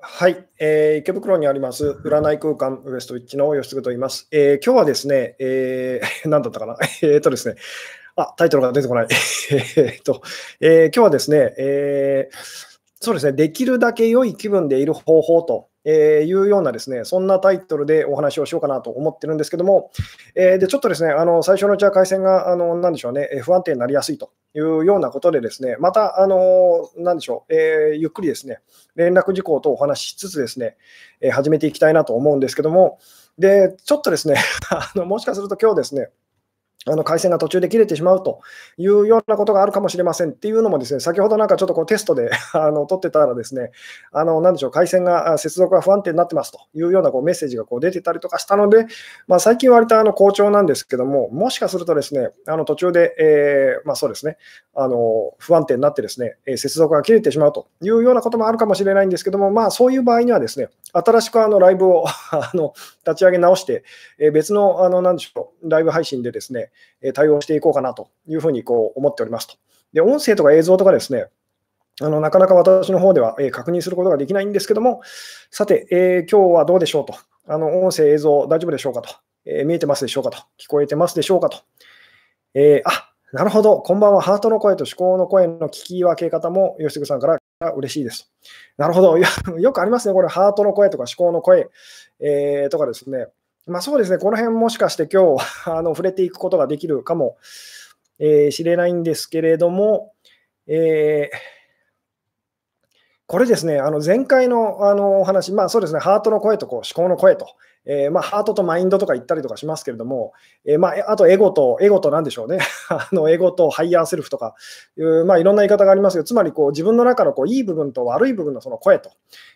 はい、えー、池袋にあります占い空間ウエストウィッチの吉嗣と言います。えー、今日はですね、えー、何だったかな？えっとですね、あ、タイトルが出てこない。えっと、えー、今日はですね、えー、そうですね、できるだけ良い気分でいる方法とえー、いうようなですね、そんなタイトルでお話をしようかなと思ってるんですけども、えー、でちょっとですね、あの最初のうちは回線が、あのなんでしょうね、不安定になりやすいというようなことでですね、また、あのなんでしょう、えー、ゆっくりですね、連絡事項とお話ししつつですね、え始めていきたいなと思うんですけども、で、ちょっとですね、あのもしかすると今日ですね、あの回線が途中で切れてしまうというようなことがあるかもしれませんっていうのも、ですね先ほどなんかちょっとこうテストで あの取ってたら、ですねあのなんでしょう回線が接続が不安定になってますというようなこうメッセージがこう出てたりとかしたので、まあ、最近割とあの好調なんですけども、もしかするとですねあの途中で、えー、まあ、そうですねあの不安定になって、ですね接続が切れてしまうというようなこともあるかもしれないんですけども、まあ、そういう場合にはですね新しくあのライブを あの立ち上げ直して、え別のあのなんでしょうライブ配信でですね対応していこうかなというふうにこう思っておりますと。で、音声とか映像とかですね、あのなかなか私の方では、え確認することができないんですけども、さて、えー、今日はどうでしょうと。あの音声、映像大丈夫でしょうかと、えー、見えてますでしょうかと。聞こえてますでしょうかと。えー、あ、なるほど。こんばんは。ハートの声と思考の声の聞き分け方も、吉嗣さんから嬉しいです。なるほど。よくありますね。これ、ハートの声とか思考の声、えー、とかですね。まあ、そうですね、この辺もしかして今日 あの触れていくことができるかもし、えー、れないんですけれども、えーこれですね、あの前回のあのお話、まあそうですね、ハートの声とこう思考の声と、えー、まあ、ハートとマインドとか言ったりとかしますけれども、えー、まあ、あとエゴと、エゴとなんでしょうね、あのエゴとハイヤーセルフとかいう、まあ、いろんな言い方がありますけど、つまりこう自分の中のこういい部分と悪い部分のその声と、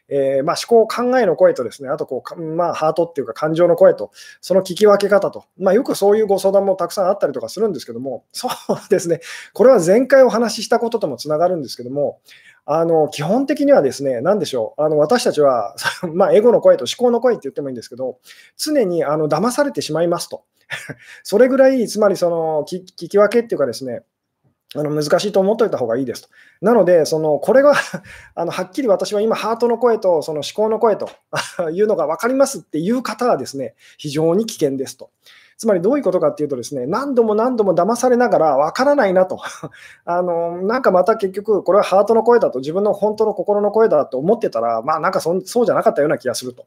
えー、まあ、思考、考えの声とですね、あとこう、まあ、ハートっていうか感情の声と、その聞き分け方と、まあ、よくそういうご相談もたくさんあったりとかするんですけども、そうですね、これは前回お話ししたことともつながるんですけども、あの基本的にはですね、なんでしょう、あの私たちは、まあ、エゴの声と思考の声って言ってもいいんですけど、常にあの騙されてしまいますと。それぐらい、つまりその聞き分けっていうかですね、あの難しいと思っておいた方がいいですと。なので、そのこれが あのはっきり私は今、ハートの声とその思考の声というのが分かりますっていう方はですね、非常に危険ですと。つまりどういうことかっていうとですね、何度も何度も騙されながら分からないなと。あの、なんかまた結局、これはハートの声だと、自分の本当の心の声だと思ってたら、まあなんかそそうじゃなかったような気がすると、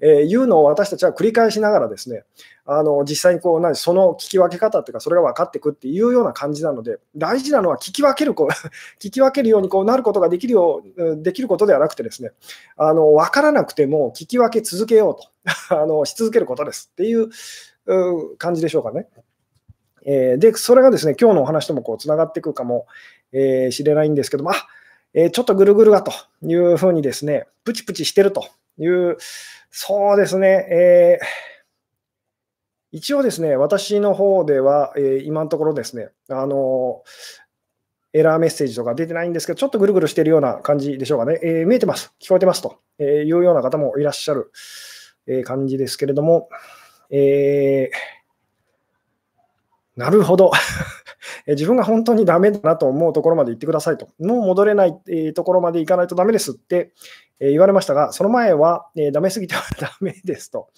えー、いうのを私たちは繰り返しながらですね、あの実際にこう何その聞き分け方っていうか、それが分かっていくっていうような感じなので、大事なのは聞き分けるこう 聞き分けるようにこうなることができるようできることではなくてですね、あの分からなくても聞き分け続けようと。あのし続けることです。っていう感じでしょうかね。えー、で、それがですね、今日のお話ともこうつながっていくかもし、えー、れないんですけども、あえ、ちょっとぐるぐるがというふうにですね、プチプチしてるという、そうですね、え、一応ですね、私の方では、え、今のところですね、あのエラーメッセージとか出てないんですけど、ちょっとぐるぐるしてるような感じでしょうかね。えー、見えてます、聞こえてますというような方もいらっしゃる、え感じですけれども、えー、なるほど。自分が本当にダメだなと思うところまで行ってくださいと。もう戻れないところまで行かないとダメですって言われましたが、その前はダメすぎては ダメですと。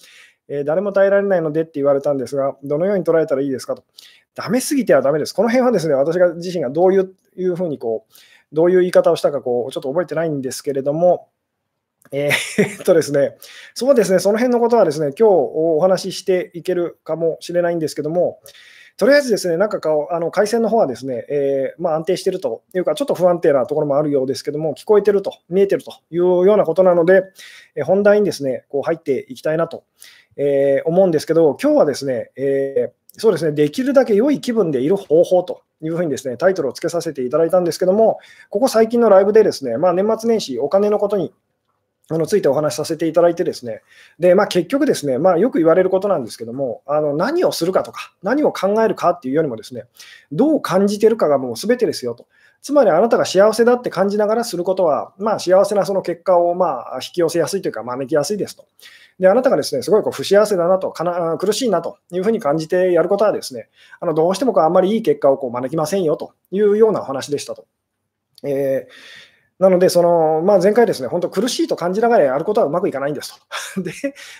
誰も耐えられないのでって言われたんですが、どのように捉えたらいいですかと。ダメすぎてはダメです。この辺はですね、私が自身がどういういうふうにこう、どういう言い方をしたかこう、ちょっと覚えてないんですけれども、え、っとですね、そうですね、その辺のことはですね、今日お話ししていけるかもしれないんですけども、とりあえずですね、なんかあの回線の方はですね、えー、まあ、安定しているというか、ちょっと不安定なところもあるようですけども、聞こえてると、見えてるというようなことなので、え本題にですね、こう入っていきたいなと、えー、思うんですけど、今日はですね、えそうですね、できるだけ良い気分でいる方法というふうにですね、タイトルをつけさせていただいたんですけども、ここ最近のライブでですね、まあ、年末年始、お金のことにあのついてお話しさせていただいてですね、でまあ、結局ですね、まあ、よく言われることなんですけども、あの何をするかとか、何を考えるかっていうよりもですね、どう感じてるかがもうすべてですよと。つまりあなたが幸せだって感じながらすることは、まあ、幸せなその結果をまあ引き寄せやすいというか、招きやすいですと。で、あなたがですね、すごいこう不幸せだなとかな、苦しいなというふうに感じてやることはですね、あのどうしてもこうあんまりいい結果をこう招きませんよというようなお話でしたと。えーなので、そのまあ、前回ですね、本当苦しいと感じながらやることはうまくいかないんですと。で、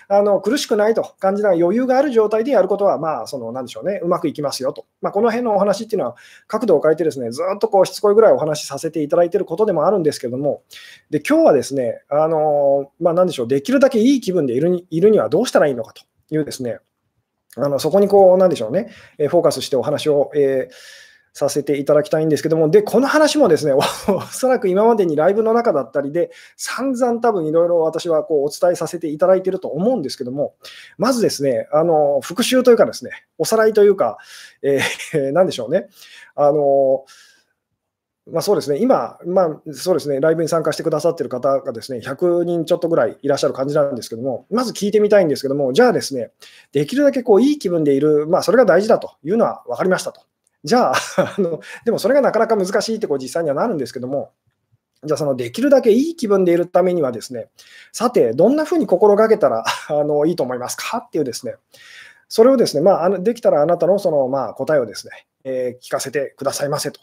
あの苦しくないと感じながら余裕がある状態でやることは、まあ、その、なんでしょうね、うまくいきますよと。まあ、この辺のお話っていうのは、角度を変えてですね、ずっとこうしつこいぐらいお話しさせていただいていることでもあるんですけども、で、今日はですね、あの、まあ、なんでしょう、できるだけいい気分でいるにいるにはどうしたらいいのかというですね、あのそこにこう、なんでしょうね、えフォーカスしてお話を、えーさせていただきたいんですけども、で、この話もですね、おそらく今までにライブの中だったりで、散々多分いろいろ私はこうお伝えさせていただいていると思うんですけども、まずですね、あの復習というかですね、おさらいというか、えー、なんでしょうね、あのまあ、そうですね、今、まあ、そうですね、ライブに参加してくださっている方がですね、100人ちょっとぐらいいらっしゃる感じなんですけども、まず聞いてみたいんですけども、じゃあですね、できるだけこういい気分でいる、まあ、それが大事だというのは分かりましたと。じゃあ あの、でもそれがなかなか難しいってこう実際にはなるんですけども、じゃあそのできるだけいい気分でいるためにはですね、さて、どんなふうに心がけたら あのいいと思いますかっていうですね、それをですね、まあ、できたらあなたのその、まあ、答えをですね、えー、聞かせてくださいませと、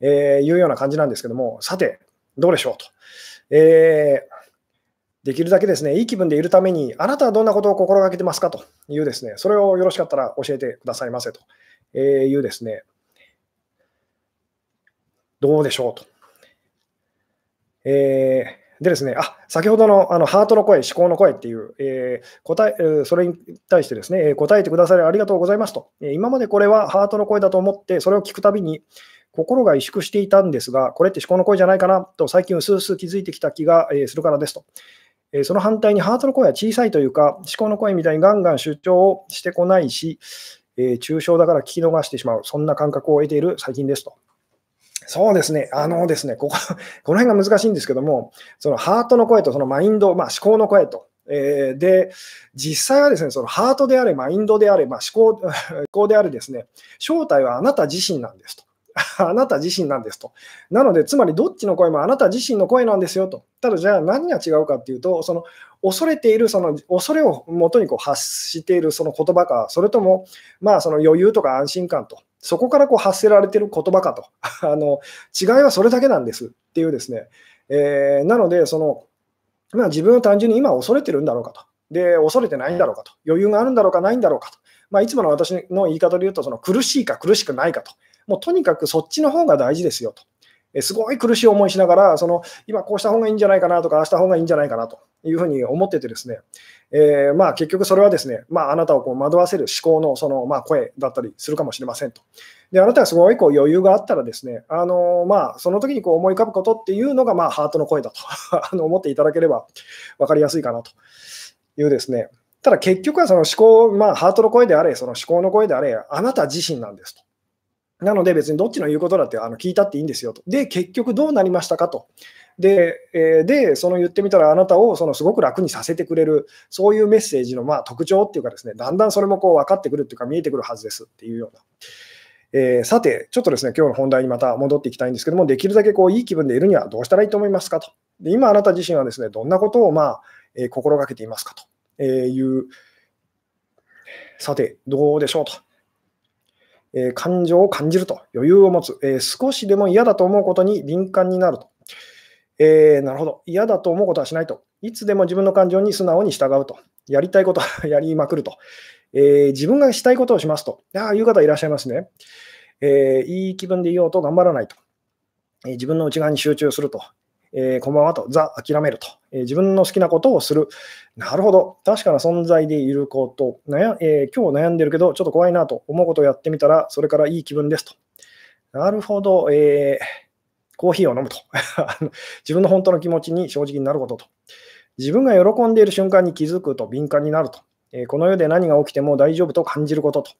えいうような感じなんですけども、さて、どうでしょうと。えーできるだけですね、いい気分でいるために、あなたはどんなことを心がけてますかというですね、それをよろしかったら教えてくださいませというですね、どうでしょうと。えー、でですね、あ先ほどのあのハートの声、思考の声っていう、えー、答え、それに対してですね、答えてくださりありがとうございますと。今までこれはハートの声だと思って、それを聞くたびに、心が萎縮していたんですが、これって思考の声じゃないかなと最近うすうす気づいてきた気がするからですと。その反対にハートの声は小さいというか、思考の声みたいにガンガン出張をしてこないし、えー、抽象だから聞き逃してしまう、そんな感覚を得ている最近ですと。そうですね。あのですね、ここ、この辺が難しいんですけども、そのハートの声とそのマインド、まあ、思考の声と、えー、で、実際はですね、そのハートであれ、マインドであれ、まあ、思考 思考であれですね、正体はあなた自身なんですと。あなた自身なんですと。なので、つまりどっちの声もあなた自身の声なんですよと。ただ、じゃあ何が違うかっていうと、その恐れている、その恐れをもとにこう発しているその言葉か、それとも、まあ、その余裕とか安心感と、そこからこう発せられている言葉かと。あの違いはそれだけなんですっていうですね。えー、なので、その、まあ、自分を単純に今恐れてるんだろうかと。で、恐れてないんだろうかと。余裕があるんだろうかないんだろうかと。まあ、いつもの私の言い方で言うと、その苦しいか苦しくないかと。もうとにかくそっちの方が大事ですよと。すごい苦しい思いしながら、その今こうした方がいいんじゃないかなとか、ああした方がいいんじゃないかなというふうに思っててですね、えー、まあ結局それはですね、まあ、あなたをこう惑わせる思考のそのまあ声だったりするかもしれませんと。で、あなたがすごいこう余裕があったらですね、あのまあ、その時にこう思い浮かぶことっていうのがまあハートの声だと あの思っていただければ分かりやすいかなというですね。ただ結局はその思考、まあハートの声であれ、その思考の声であれ、あなた自身なんですと。なので別にどっちの言うことだってあの聞いたっていいんですよと。で、結局どうなりましたかと。で、えー、でその言ってみたらあなたをそのすごく楽にさせてくれる、そういうメッセージのまあ特徴っていうかですね、だんだんそれもこう分かってくるっていうか見えてくるはずですっていうような。えー、さて、ちょっとですね、今日の本題にまた戻っていきたいんですけども、できるだけこういい気分でいるにはどうしたらいいと思いますかと。で今あなた自身はですね、どんなことをまあ、えー、心がけていますかという、さて、どうでしょうと。え感情を感じると、余裕を持つ、え少しでも嫌だと思うことに敏感になると。えー、なるほど、嫌だと思うことはしないと。いつでも自分の感情に素直に従うと。やりたいことは やりまくると。えー、自分がしたいことをしますと。ああいう方いらっしゃいますね。えー、いい気分でいようと頑張らないと。え自分の内側に集中すると。えー、こんばんはと、ザ・諦めると、えー、自分の好きなことをする。なるほど、確かな存在でいること、悩えー、今日悩んでるけど、ちょっと怖いなと思うことをやってみたら、それからいい気分ですと。なるほど、えコーヒーを飲むと。自分の本当の気持ちに正直になることと。自分が喜んでいる瞬間に気づくと敏感になると。えこの世で何が起きても大丈夫と感じることと。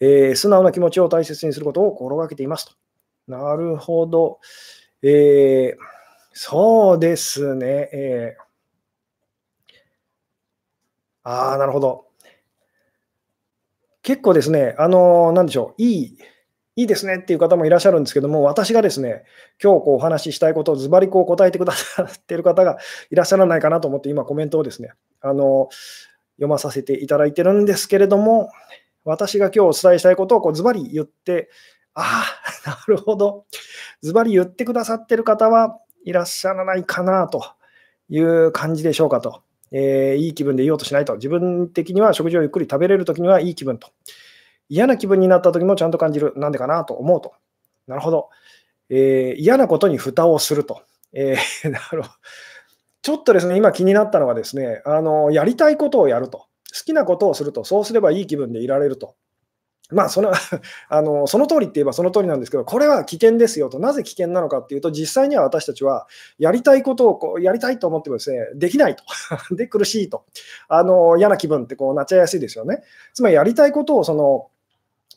え素直な気持ちを大切にすることを心がけていますと。なるほど。えーそうですね。えー、ああ、なるほど。結構ですね、あのー、なんでしょう、いい、いいですねっていう方もいらっしゃるんですけども、私がですね、今日こうお話ししたいことをズバリこう答えてくださっている方がいらっしゃらないかなと思って、今コメントをですね、あの読まさせていただいてるんですけれども、私が今日お伝えしたいことをこうズバリ言って、ああ、なるほど。ズバリ言ってくださってる方は、いらっしゃらないかなという感じでしょうかと。えー、いい気分でいようとしないと。自分的には食事をゆっくり食べれるときにはいい気分と。嫌な気分になったときもちゃんと感じる。なんでかなと思うと。なるほど。えー、嫌なことに蓋をすると。えー、なるほど。ちょっとですね、今気になったのはですね、あのやりたいことをやると。好きなことをすると、そうすればいい気分でいられると。まあその あの、その通りって言えばその通りなんですけど、これは危険ですよと、なぜ危険なのかっていうと、実際には私たちはやりたいことをこうやりたいと思ってもですね、できないと。で、苦しいと。あの嫌な気分ってこうなっちゃいやすいですよね。つまりやりたいことをその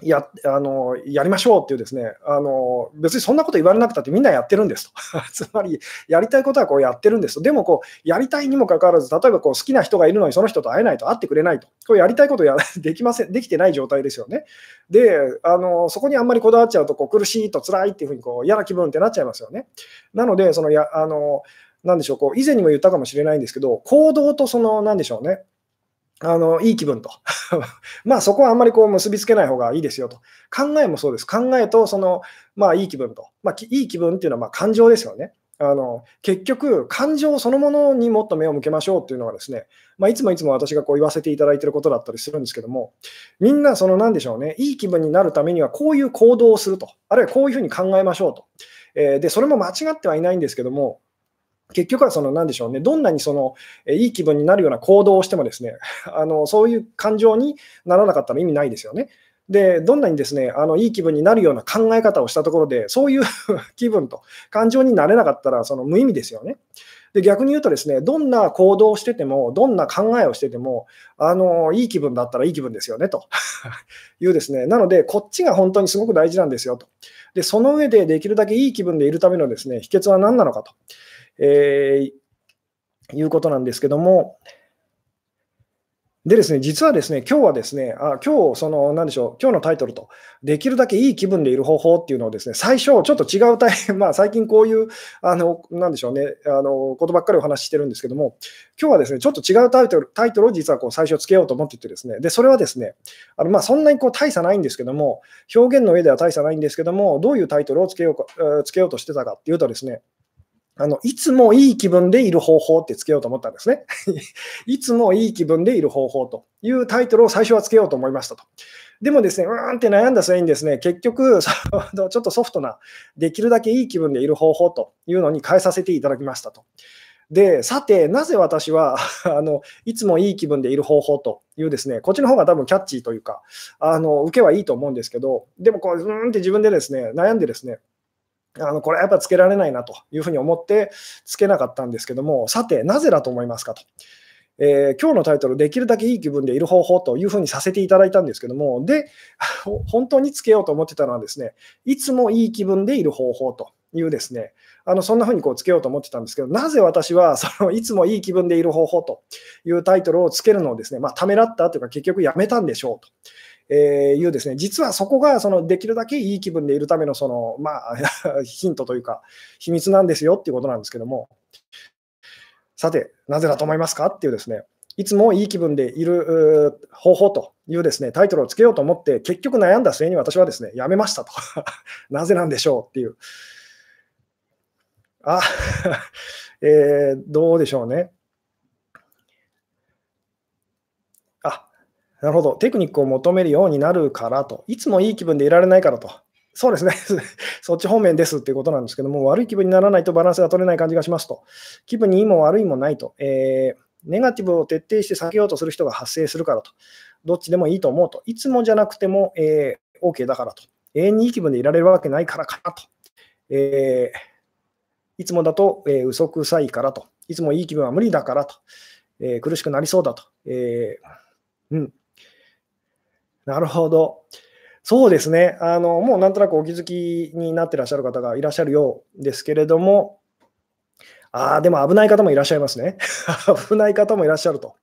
やあのやりましょうっていうですねあの、別にそんなこと言われなくたってみんなやってるんですと。つまり、やりたいことはこうやってるんですと。でもこう、やりたいにもかかわらず、例えばこう好きな人がいるのにその人と会えないと、会ってくれないと。こうやりたいことや できません、できてない状態ですよね。で、あのそこにあんまりこだわっちゃうとこう苦しいと辛いっていうふうにこう嫌な気分ってなっちゃいますよね。なので、そのやあのなんでしょうこう以前にも言ったかもしれないんですけど、行動とその、なんでしょうね、あのいい気分と。まあそこはあんまりこう結びつけない方がいいですよと。考えもそうです。考えとその、まあ、いい気分と。まあ、いい気分っていうのはま感情ですよね。あの結局、感情そのものにもっと目を向けましょうっていうのはですね、まあ、いつもいつも私がこう言わせていただいてることだったりするんですけども、みんな、その何でしょうね、いい気分になるためにはこういう行動をすると、あるいはこういうふうに考えましょうと。えー、で、それも間違ってはいないんですけども、結局はその何でしょうね、どんなにそのいい気分になるような行動をしてもですね、あのそういう感情にならなかったら意味ないですよね。で、どんなにですね、あのいい気分になるような考え方をしたところで、そういう 気分と感情になれなかったらその無意味ですよね。で逆に言うとですね、どんな行動をしてても、どんな考えをしてても、あのいい気分だったらいい気分ですよねと いうですね、なので、こっちが本当にすごく大事なんですよと。で、その上でできるだけいい気分でいるためのですね、秘訣は何なのかと。えー、いうことなんですけども、でですね、実はですね、今日はですね、あ今日、その、なんでしょう、今日のタイトルと、できるだけいい気分でいる方法っていうのをですね、最初、ちょっと違うタイ まあ、最近こういう、あの、なんでしょうね、あの、ことばっかりお話ししてるんですけども、今日はですね、ちょっと違うタイトル、タイトルを実はこう最初つけようと思っててですね、で、それはですね、あの、まあ、そんなにこう大差ないんですけども、表現の上では大差ないんですけども、どういうタイトルをつけようか、つけようとしてたかっていうとですね、あの、いつもいい気分でいる方法ってつけようと思ったんですね。いつもいい気分でいる方法というタイトルを最初はつけようと思いましたと。でもですね、うーんって悩んだ末にですね、結局、ちょっとソフトな、できるだけいい気分でいる方法というのに変えさせていただきましたと。で、さて、なぜ私は あのいつもいい気分でいる方法というですね、こっちの方が多分キャッチーというか、あの受けはいいと思うんですけど、でもこう、うーんって自分でですね、悩んでですね、あのこれはやっぱつけられないなというふうに思ってつけなかったんですけども、さて、なぜだと思いますかと。えー、今日のタイトル、できるだけいい気分でいる方法というふうにさせていただいたんですけども、で、本当につけようと思ってたのはですね、いつもいい気分でいる方法というですね、あのそんなふうにこうつけようと思ってたんですけど、なぜ私は そのいつもいい気分でいる方法というタイトルをつけるのをですね、まあ、ためらったというか、結局やめたんでしょうと。えー、いうですね、実はそこがそのできるだけいい気分でいるためのその、まあ、ヒントというか、秘密なんですよっていうことなんですけども、さて、なぜだと思いますかっていうですね、いつもいい気分でいる方法というですね、タイトルをつけようと思って、結局悩んだ末に私はですね、やめましたと。なぜなんでしょうっていう。あ、えー、どうでしょうね。なるほど。テクニックを求めるようになるからと。いつもいい気分でいられないからと。そうですね。そっち方面ですっていうことなんですけども、悪い気分にならないとバランスが取れない感じがしますと。気分にいいも悪いもないと。えー、ネガティブを徹底して避けようとする人が発生するからと。どっちでもいいと思うと。いつもじゃなくても、えー、OK だからと。永遠にいい気分でいられるわけないからかなと。えー、いつもだと、えー、嘘くさいからと。いつもいい気分は無理だからと。えー、苦しくなりそうだと。えー、うん。なるほど。そうですね。あの、もうなんとなくお気づきになってらっしゃる方がいらっしゃるようですけれども、ああ、でも危ない方もいらっしゃいますね。危ない方もいらっしゃると。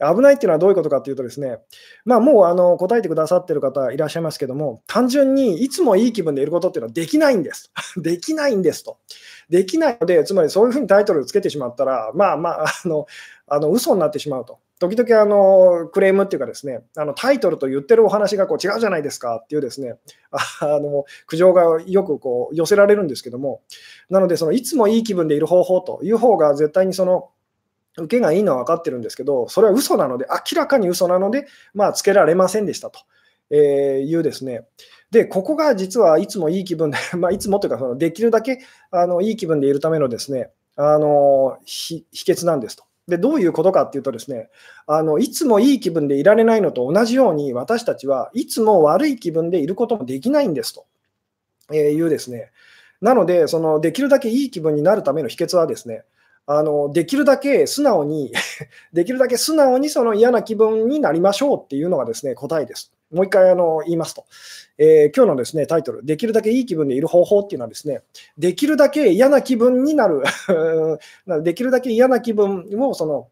危ないっていうのはどういうことかっていうとですね、まあ、もうあの答えてくださってる方いらっしゃいますけども、単純にいつもいい気分でいることっていうのはできないんです。できないんですと。できないので、つまりそういうふうにタイトルをつけてしまったら、まあまあ、あの、あの嘘になってしまうと。時々あのクレームっていうかですね、あのタイトルと言ってるお話がこう違うじゃないですかっていうですね、あ の苦情がよくこう寄せられるんですけども、なので、そのいつもいい気分でいる方法という方が絶対にその受けがいいのは分かってるんですけど、それは嘘なので、明らかに嘘なので、まあ、つけられませんでしたと。えいうですね。で、ここが実はいつもいい気分で、まあ、いつもというか、そのできるだけあのいい気分でいるためのですね、あの秘訣なんですと。で、どういうことかっていうとですね、あのいつもいい気分でいられないのと同じように、私たちはいつも悪い気分でいることもできないんですと、えいうですね。なので、そのできるだけいい気分になるための秘訣はですね、あのできるだけ素直に できるだけ素直にその嫌な気分になりましょうっていうのがですね答えです。もう一回あの言いますと、えー、今日のですねタイトル、できるだけいい気分でいる方法っていうのはですね、できるだけ嫌な気分になる できるだけ嫌な気分をその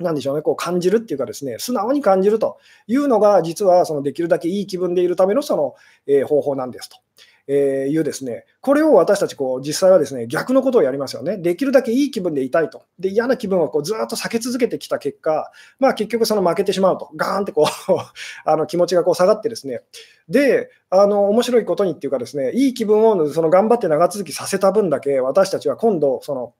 なんでしょうね、こう感じるっていうかですね、素直に感じるというのが、実はそのできるだけいい気分でいるためのその、えー、方法なんですと。えいうですね、これを私たちこう実際はですね逆のことをやりますよね。できるだけいい気分でいたいと。で嫌な気分をこうずっと避け続けてきた結果、まあ、結局その負けてしまうと。ガーンってこう あの気持ちがこう下がってですね。で、あの面白いことにっていうかですね、いい気分をその頑張って長続きさせた分だけ私たちは今度その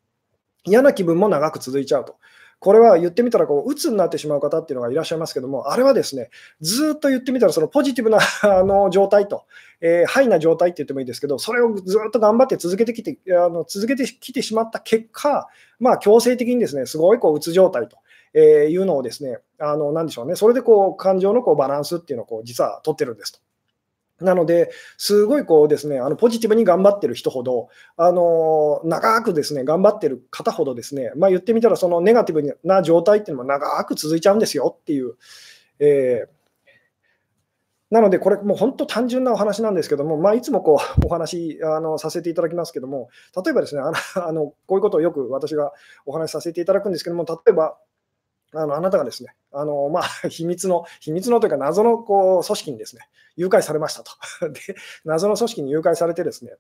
嫌な気分も長く続いちゃうと。これは言ってみたらこう、鬱になってしまう方っていうのがいらっしゃいますけども、あれはですね、ずっと言ってみたら、そのポジティブな あの状態と、えー、ハイな状態って言ってもいいですけど、それをずっと頑張って続けてきて、あの続けてきてしまった結果、まあ、強制的にですね、すごいこう、鬱状態と。えー、いうのをですね、あの、なんでしょうね、それでこう、感情のこうバランスっていうのをこう、実は取ってるんですと。なので、すごいこうですね、あのポジティブに頑張ってる人ほど、あの長くですね、頑張ってる方ほどですね、まあ、言ってみたら、そのネガティブな状態っていうのも長く続いちゃうんですよっていう。えーなので、これ、もう本当単純なお話なんですけども、まあ、いつもこう お話あのさせていただきますけども、例えばですね、あのこういうことをよく私がお話しさせていただくんですけども、例えば、あのあなたがですね、あのまあ、秘密の、秘密のというか、謎のこう組織にですね、誘拐されましたと。で、謎の組織に誘拐されてですね、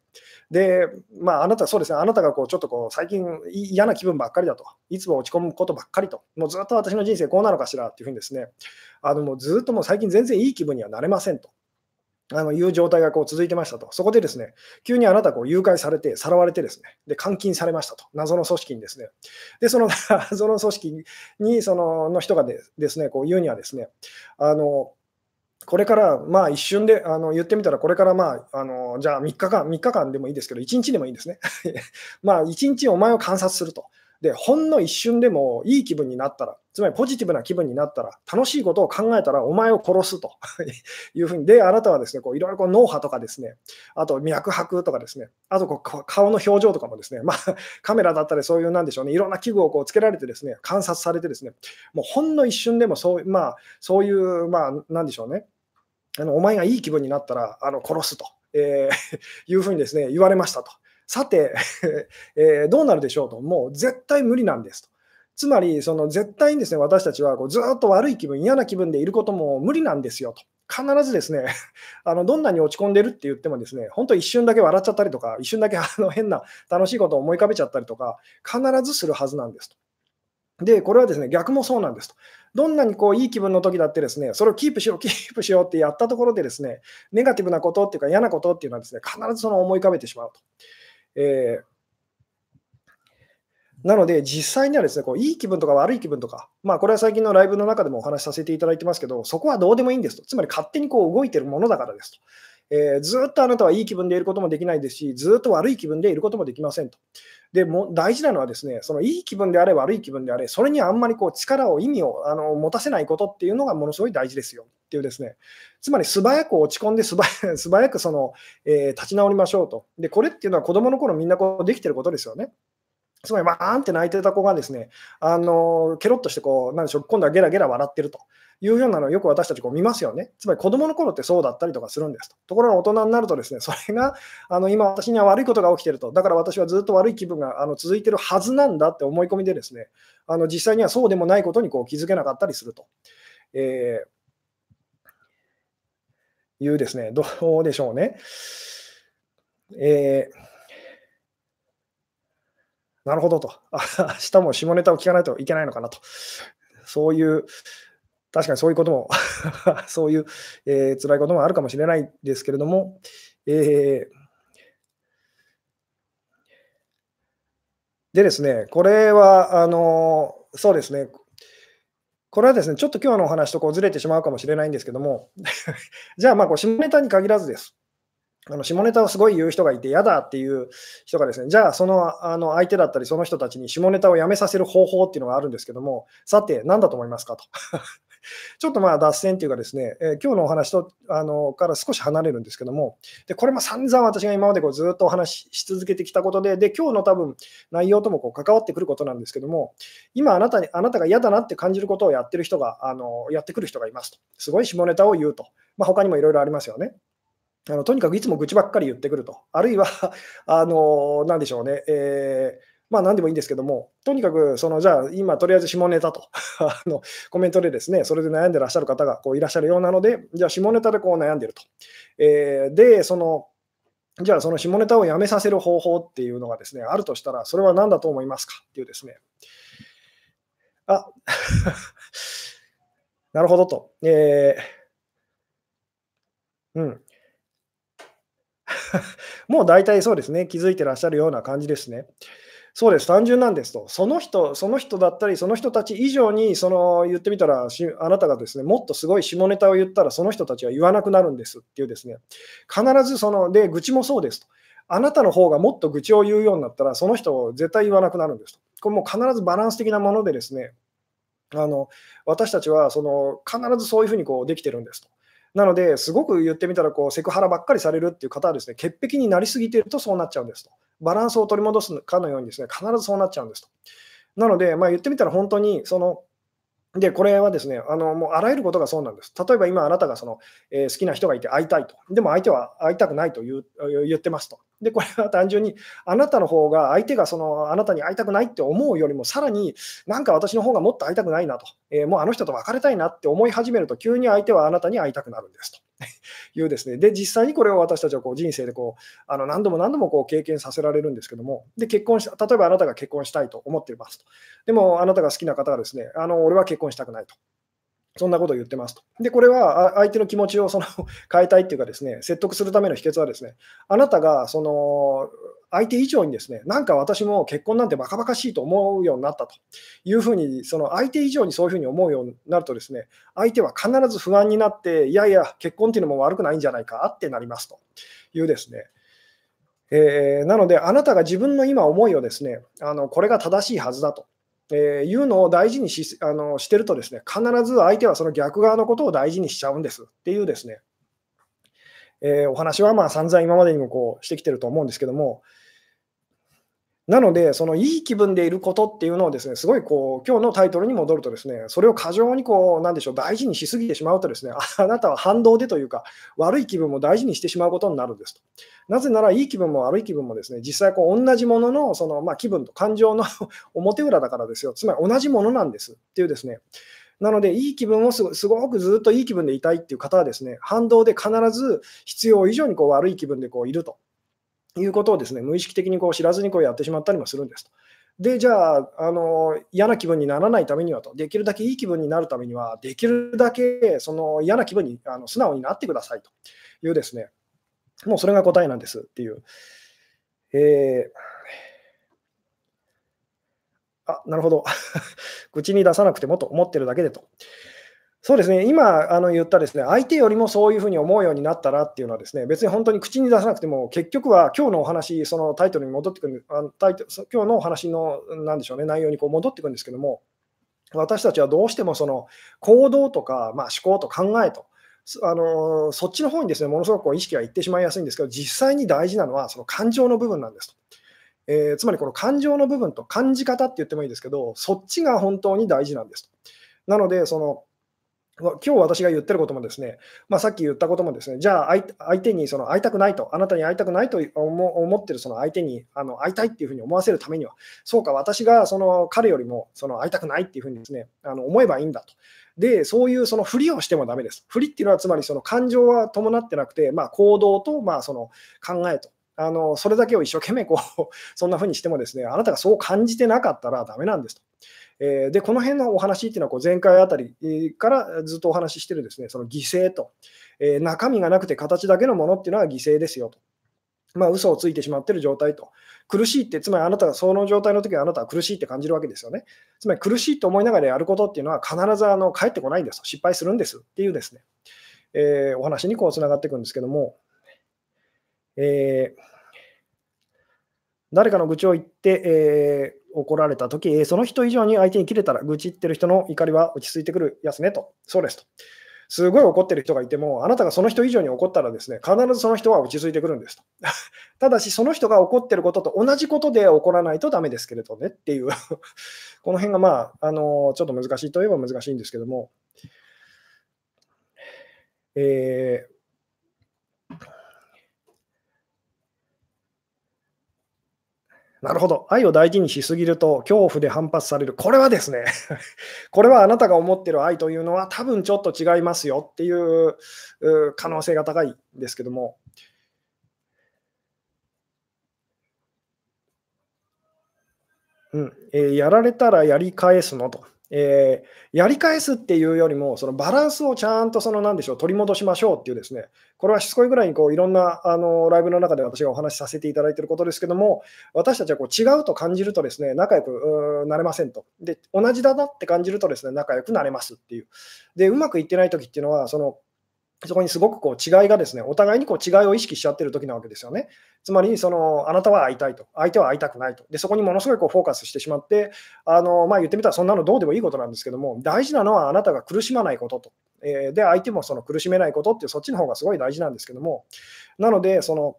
で、まあ、あなた、そうですね、あなたがこうちょっとこう最近嫌な気分ばっかりだと、いつも落ち込むことばっかりと、もうずっと私の人生こうなのかしらっていうふうにですね、あのもうずっともう最近全然いい気分にはなれませんと。あのいう状態がこう続いてましたと。そこでですね、急にあなたこう誘拐されて、さらわれてですね、で監禁されましたと。謎の組織にですね。で、その 謎の組織にそのの人がでですね、こう言うにはですね、あのこれからまあ一瞬であの言ってみたら、これからまあ、あのじゃあ3日間、3日間でもいいですけど、1日でもいいんですね。まあ1日お前を観察すると。で、ほんの一瞬でもいい気分になったら、つまりポジティブな気分になったら、楽しいことを考えたら、お前を殺すと いうふうに、で、あなたはですね、こういろいろこう脳波とかですね、あと脈拍とかですね、あとこう顔の表情とかもですね、まあ、カメラだったりそういうなんでしょうね、いろんな器具をこうつけられてですね、観察されてですね、もうほんの一瞬でもそう,、まあ、そういう、まあ、なんでしょうね、あのお前がいい気分になったらあの殺すと、えー、いうふうにですね、言われましたと。さて、えー、どうなるでしょうと、もう絶対無理なんですと。つまり、その絶対にですね私たちはこうずっと悪い気分、嫌な気分でいることも無理なんですよと。必ずですね、あのどんなに落ち込んでるって言ってもですね、本当一瞬だけ笑っちゃったりとか、一瞬だけあの変な楽しいことを思い浮かべちゃったりとか、必ずするはずなんですと。で、これはですね、逆もそうなんですと。どんなにこういい気分の時だってですね、それをキープしよう、キープしようってやったところでですね、ネガティブなことっていうか嫌なことっていうのはですね、必ずその思い浮かべてしまうと。えーなので、実際にはですね、こういい気分とか悪い気分とか、まあ、これは最近のライブの中でもお話しさせていただいてますけど、そこはどうでもいいんですと。つまり勝手にこう動いているものだからですと。えー、ずっとあなたはいい気分でいることもできないですし、ずっと悪い気分でいることもできませんと。でも大事なのはですね、そのいい気分であれ、悪い気分であれ、それにあんまりこう力を、意味をあの持たせないことっていうのがものすごい大事ですよっていうですね、つまり素早く落ち込んで素早 素早くその、えー、立ち直りましょうと。で、これっていうのは子どもの頃みんなこうできてることですよね。つまり、バーンって泣いてた子がですね、あのケロッとしてこう、なんでしょう、今度はゲラゲラ笑ってると。いうようなのをよく私たちこう見ますよね。つまり子供の頃ってそうだったりとかするんですと。ところが大人になるとですね、それがあの今私には悪いことが起きてると。だから私はずっと悪い気分があの続いてるはずなんだって思い込みでですね、あの実際にはそうでもないことにこう気づけなかったりすると。えー、いうですね、どうでしょうね。えーなるほどと。明日も下ネタを聞かないといけないのかなと。そういう、確かにそういうことも そういう、えー、辛いこともあるかもしれないですけれども、えーでですね、これは、あの、そうですね、これはですね、ちょっと今日のお話とこうずれてしまうかもしれないんですけども、じゃあ、まあ、下ネタに限らずです。あの下ネタをすごい言う人がいて嫌だっていう人がですね、じゃあそのあの相手だったりその人たちに下ネタをやめさせる方法っていうのがあるんですけども、さて何だと思いますかと。ちょっとまあ脱線というかですね、えー、今日のお話とあのから少し離れるんですけども、でこれも散々私が今までこうずっとお話し続けてきたことで、で今日の多分内容ともこう関わってくることなんですけども、今あなたにあなたが嫌だなって感じることをやってる人があのやってくる人がいますと。すごい下ネタを言うと。まあ、他にもいろいろありますよね。あのとにかくいつも愚痴ばっかり言ってくると。あるいは、あのなんでしょうね。えーまあ何でもいいんですけども、とにかく、そのじゃあ、今、とりあえず下ネタと あのコメントでですね、それで悩んでらっしゃる方がこういらっしゃるようなので、じゃあ、下ネタでこう悩んでると。えー、で、その、じゃあ、その下ネタをやめさせる方法っていうのがですね、あるとしたら、それは何だと思いますか？っていうですね。あ なるほどと。えー、うん。もう大体そうですね、気づいてらっしゃるような感じですね。そうです、単純なんですと。その人、その人だったり、その人たち以上に、その言ってみたらあなたがですね、もっとすごい下ネタを言ったら、その人たちは言わなくなるんですっていうですね、必ずその、で、愚痴もそうですと。あなたの方がもっと愚痴を言うようになったら、その人を絶対言わなくなるんですと。これもう必ずバランス的なものでですね、あの私たちはその必ずそういうふうにこうできてるんですと。なので、すごく言ってみたらこうセクハラばっかりされるっていう方はですね、潔癖になりすぎているとそうなっちゃうんですと。バランスを取り戻すかのようにですね、必ずそうなっちゃうんですと。なので、まあ、言ってみたら本当にそので、これはですね、あのもうあらゆることがそうなんです。例えば今、あなたがその、えー、好きな人がいて会いたいと。でも相手は会いたくないと言う言ってますと。で、これは単純にあなたの方が相手がそのあなたに会いたくないって思うよりも、さらになんか私の方がもっと会いたくないなと、えー、もうあの人と別れたいなって思い始めると、急に相手はあなたに会いたくなるんですと。いうですね。で、実際にこれを私たちはこう人生でこうあの何度も何度もこう経験させられるんですけども、で、結婚した、例えばあなたが結婚したいと思っていますと。でも、あなたが好きな方はですね、あの俺は結婚したくないと。そんなことを言ってますと。で、これは相手の気持ちをその変えたいっていうかですね、説得するための秘訣はですね、あなたがその相手以上にですね、なんか私も結婚なんてバカバカしいと思うようになったというふうに、その相手以上にそういうふうに思うようになるとですね、相手は必ず不安になって、いやいや、結婚っていうのも悪くないんじゃないかってなりますというですね、えー、なので、あなたが自分の今思いをですね、あのこれが正しいはずだと。えー、いうのを大事にしあのしてるとですね、必ず相手はその逆側のことを大事にしちゃうんですっていうですね、えー、お話はまあ散々今までにもこうしてきてると思うんですけども、なので、そのいい気分でいることっていうのをですね、すごいこう、今日のタイトルに戻るとですね、それを過剰にこう、なんでしょう、大事にしすぎてしまうとですね、あなたは反動でというか、悪い気分も大事にしてしまうことになるんですと。なぜなら、いい気分も悪い気分もですね、実際こう、同じものの、その、まあ、気分と感情の 表裏だからですよ。つまり同じものなんですっていうですね、なので、いい気分をすごくずっといい気分でいたいっていう方はですね、反動で必ず必要以上にこう悪い気分でこういると。いうことをですね無意識的にこう知らずにこうやってしまったりもするんですと。で、じゃあ、あの嫌な気分にならないためにはと、できるだけいい気分になるためには、できるだけその嫌な気分にあの素直になってくださいというですね、もうそれが答えなんですっていう。えー、あ、なるほど。口に出さなくてもと思ってるだけでと。そうですね、今あの言ったですね、相手よりもそういうふうに思うようになったらっていうのはですね、別に本当に口に出さなくても、結局は今日のお話、そのタイトルに戻ってくる、あのタイト今日のお話のなんでしょうね、内容にこう戻ってくるんですけども、私たちはどうしてもその行動とか、まあ、思考と考えと、あのそっちの方にですね、ものすごくこう意識がいってしまいやすいんですけど、実際に大事なのはその感情の部分なんですと。えー、つまりこの感情の部分と感じ方って言ってもいいですけど、そっちが本当に大事なんですと。なので、その今日私が言ってることもですね、まあ、さっき言ったこともですね、じゃあ相手にその会いたくないと、あなたに会いたくないと思ってるその相手にあの会いたいっていうふうに思わせるためには、そうか、私がその彼よりもその会いたくないっていうふうにですね、あの思えばいいんだと。で、そういうそのふりをしてもだめです。ふりっていうのは、つまりその感情は伴ってなくて、まあ、行動とまあその考えとあのそれだけを一生懸命こう そんな風にしてもですね、あなたがそう感じてなかったらダメなんですと。えー、で、この辺のお話っていうのはこう前回あたりからずっとお話ししてるですね、その犠牲と、えー、中身がなくて形だけのものっていうのは犠牲ですよと。まあ、嘘をついてしまってる状態と。苦しいって、つまりあなたがその状態の時はあなたは苦しいって感じるわけですよね。つまり苦しいと思いながらやることっていうのは必ずあの返ってこないんです。失敗するんですっていうですね、えー、お話にこうつながっていくんですけども、えー、誰かの愚痴を言って、えー、怒られたとき、その人以上に相手に切れたら、愚痴言ってる人の怒りは落ち着いてくるやつねと。そうですと。すごい怒ってる人がいても、あなたがその人以上に怒ったらですね、必ずその人は落ち着いてくるんですと。ただし、その人が怒ってることと同じことで怒らないとダメですけれどねっていう この辺がまあ、あのちょっと難しいといえば難しいんですけども、えーなるほど。愛を大事にしすぎると恐怖で反発される。これはですね これはあなたが思ってる愛というのは多分ちょっと違いますよっていう可能性が高いんですけども。うんえー、やられたらやり返すのと。えー、やり返すっていうよりも、そのバランスをちゃんとそのなんでしょう取り戻しましょうっていうですね、これはしつこいぐらいにこういろんなあのライブの中で私がお話しさせていただいていることですけども、私たちはこう違うと感じるとですね、仲良くなれませんと。で、同じだなって感じるとですね、仲良くなれますっていう。で、うまくいってない時っていうのは、そのそこにすごくこう違いがですね、お互いにこう違いを意識しちゃってる時なわけですよね。つまり、そのあなたは会いたいと、相手は会いたくないと。で、そこにものすごいこうフォーカスしてしまって、あのまあ、言ってみたらそんなのどうでもいいことなんですけども、大事なのはあなたが苦しまないことと。えー、で、相手もその苦しめないことっていう、そっちの方がすごい大事なんですけども、なので、その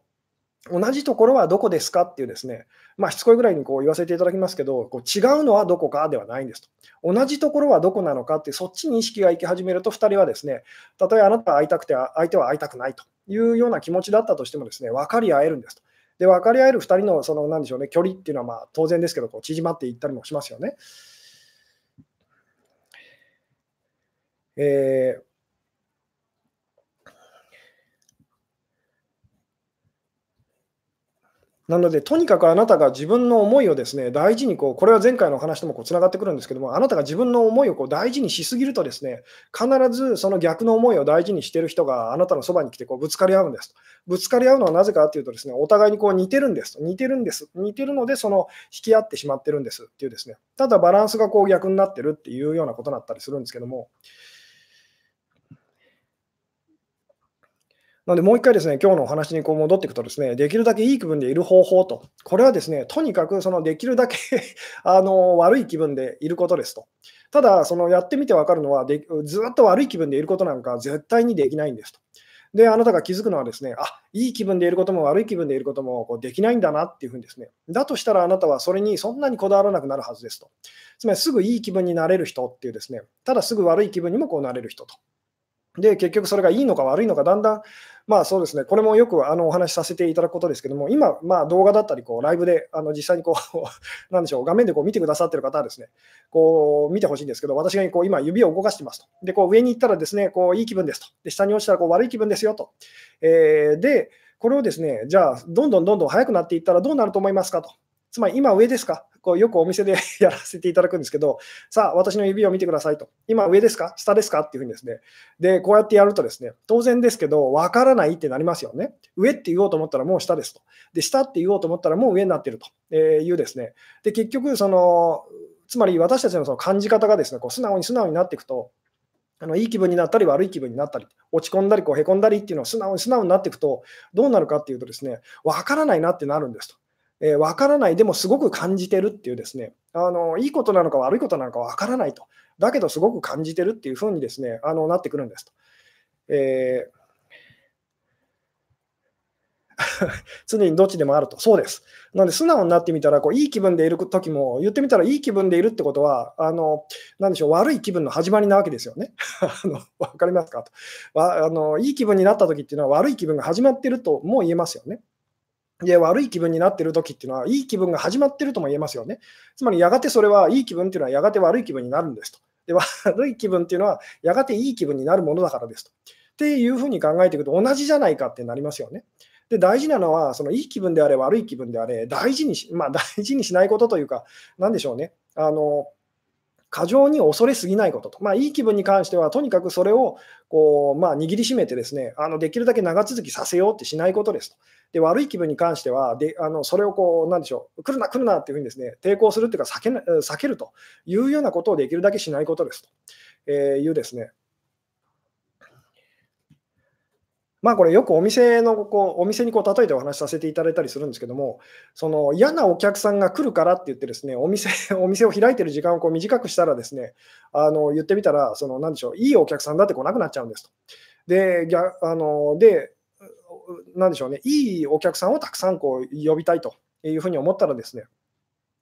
同じところはどこですかっていうですね、まあ、しつこいぐらいにこう言わせていただきますけど、こう違うのはどこかではないんですと。同じところはどこなのかって、そっちに意識がいき始めると、2人はですね、たとえあなたは会いたくて、相手は会いたくないというような気持ちだったとしてもですね、分かり合えるんですと。で、分かり合える2人の、その、なんでしょうね、距離っていうのはまあ当然ですけど、こう縮まっていったりもしますよね。えーなので、とにかくあなたが自分の思いをですね大事にこう、これは前回の話ともつながってくるんですけども、あなたが自分の思いをこう大事にしすぎると、ですね必ずその逆の思いを大事にしている人があなたのそばに来てこうぶつかり合うんですと。ぶつかり合うのはなぜかというと、ですねお互いにこう似てるんです似てるんです。似てるので、その引き合ってしまってるんですっていうですね、ただバランスがこう逆になってるっていうようなことだったりするんですけども。なので、もう一回ですね、今日のお話にこう戻っていくとですね、できるだけいい気分でいる方法と、これはですね、とにかく そのできるだけ あの悪い気分でいることですと。ただ、そのやってみて分かるのはで、ずっと悪い気分でいることなんか絶対にできないんですと。で、あなたが気づくのはですね、あいい気分でいることも悪い気分でいることもこうできないんだなっていうふうにですね、だとしたらあなたはそれにそんなにこだわらなくなるはずですと。つまりすぐいい気分になれる人っていうですね、ただすぐ悪い気分にもこうなれる人と。で、結局それがいいのか悪いのか、だんだん、まあそうですね、これもよくあのお話しさせていただくことですけども、今、まあ動画だったり、こうライブであの実際にこう、なんでしょう、画面でこう見てくださってる方はですね、こう見てほしいんですけど、私がこう今指を動かしてますと。で、こう上に行ったらですね、こういい気分ですと。で、下に落ちたらこう悪い気分ですよと。えー、で、これをですね、じゃあ、どんどんどんどん速くなっていったらどうなると思いますかと。つまり今上ですかこうよくお店で やらせていただくんですけど、さあ、私の指を見てくださいと。今上ですか？下ですか？っていうふうにですね。で、こうやってやるとですね、当然ですけど、わからないってなりますよね。上って言おうと思ったらもう下ですと。で、下って言おうと思ったらもう上になってるというですね。で、結局、その、つまり私たちのその感じ方がですね、こう素直に素直になっていくと、あのいい気分になったり悪い気分になったり、落ち込んだりこうへこんだりっていうのを素直に素直になっていくと、どうなるかっていうとですね、わからないなってなるんですと。えー、分からない、でもすごく感じてるっていうですね、あのいいことなのか悪いことなのか分からないと、だけどすごく感じてるっていうふうにですねあのなってくるんですと。えー 常にどっちでもあると。そうです。なので、素直になってみたら、こういい気分でいるときも、言ってみたらいい気分でいるってことは、あの、なんでしょう、悪い気分の始まりなわけですよね。あの分かりますかとわあの。いい気分になったときっていうのは、悪い気分が始まってるとも言えますよね。で、悪い気分になってる時っていうのは、いい気分が始まってるとも言えますよね。つまり、やがてそれはいい気分っていうのは、やがて悪い気分になるんですと。で、悪い気分っていうのは、やがていい気分になるものだからですと。っていうふうに考えていくと、同じじゃないかってなりますよね。で大事なのは、そのいい気分であれ、悪い気分であれ、大事にし、まあ、大事にしないことというか、なんでしょうね。あの過剰に恐れすぎないことと、まあ、いい気分に関しては、とにかくそれをこう、まあ、握りしめてですねあの、できるだけ長続きさせようってしないことですと。で悪い気分に関しては、であのそれをこう、なんでしょう、来るな、来るなっていうふうにですね抵抗するっていうか避け、避けるというようなことをできるだけしないことですと、えいうですね、まあこれよくお店のこうお店にこう例えてお話しさせていただいたりするんですけども、その嫌なお客さんが来るからって言ってですね、お店 お店を開いてる時間をこう短くしたらですね、あの言ってみたら、そのなんでしょう、いいお客さんだって来なくなっちゃうんですと。で、あのでなでしょうね、いいお客さんをたくさんこう呼びたいというふうに思ったらですね、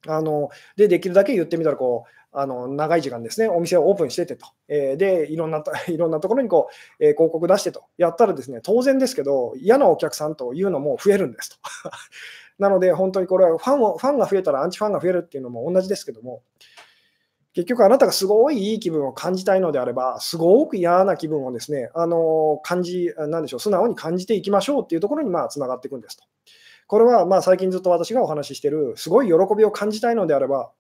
あのでできるだけ言ってみたらこうあの長い時間ですね、お店をオープンしててと、えー、でいろんな いろんなところにこう、えー、広告出してとやったらですね、当然ですけど、嫌なお客さんというのも増えるんですと。なので、本当にこれはファンをファンが増えたらアンチファンが増えるっていうのも同じですけども、結局あなたがすごいいい気分を感じたいのであれば、すごく嫌な気分をですね、あの感じ、なんでしょう、素直に感じていきましょうっていうところにまあつながっていくんですと。これはまあ最近ずっと私がお話ししてる、すごい喜びを感じたいのであれば、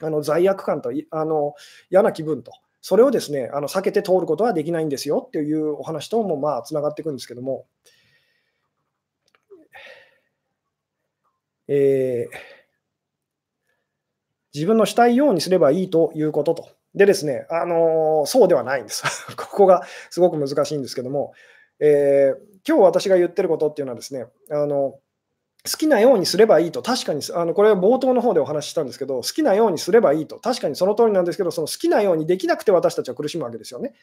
あの罪悪感とあの嫌な気分と、それをですねあの避けて通ることはできないんですよっていうお話ともまあつながっていくんですけども、えー、自分のしたいようにすればいいということと。でですね、あのー、そうではないんです。ここがすごく難しいんですけども、えー、今日私が言ってることっていうのはですね、あの好きなようにすればいいと、確かに、あのこれは冒頭の方でお話ししたんですけど、好きなようにすればいいと、確かにその通りなんですけど、その好きなようにできなくて私たちは苦しむわけですよね。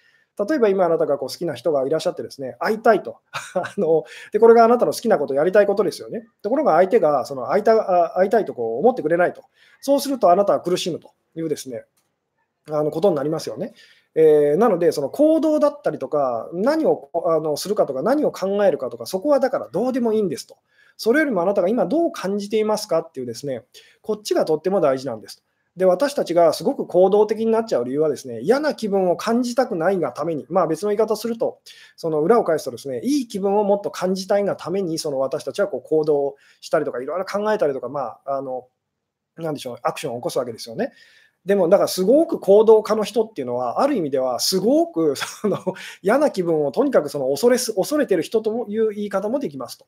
例えば今あなたがこう好きな人がいらっしゃってですね、会いたいと あので。これがあなたの好きなこと、やりたいことですよね。ところが相手がその会いた会いたいとこう思ってくれないと。そうするとあなたは苦しむというですね、あのことになりますよね。えー、なので、その行動だったりとか、何をあのするかとか、何を考えるかとか、そこはだからどうでもいいんですと。それよりもあなたが今どう感じていますかっていうですね、こっちがとっても大事なんです。で、私たちがすごく行動的になっちゃう理由はですね、嫌な気分を感じたくないがために、まあ別の言い方すると、その裏を返すとですね、いい気分をもっと感じたいがために、その私たちはこう行動したりとか、いろいろ考えたりとか、まあ、あの、なんでしょう、アクションを起こすわけですよね。でも、だからすごく行動家の人っていうのは、ある意味では、すごく その嫌な気分をとにかくその恐れす恐れてる人という言い方もできますと。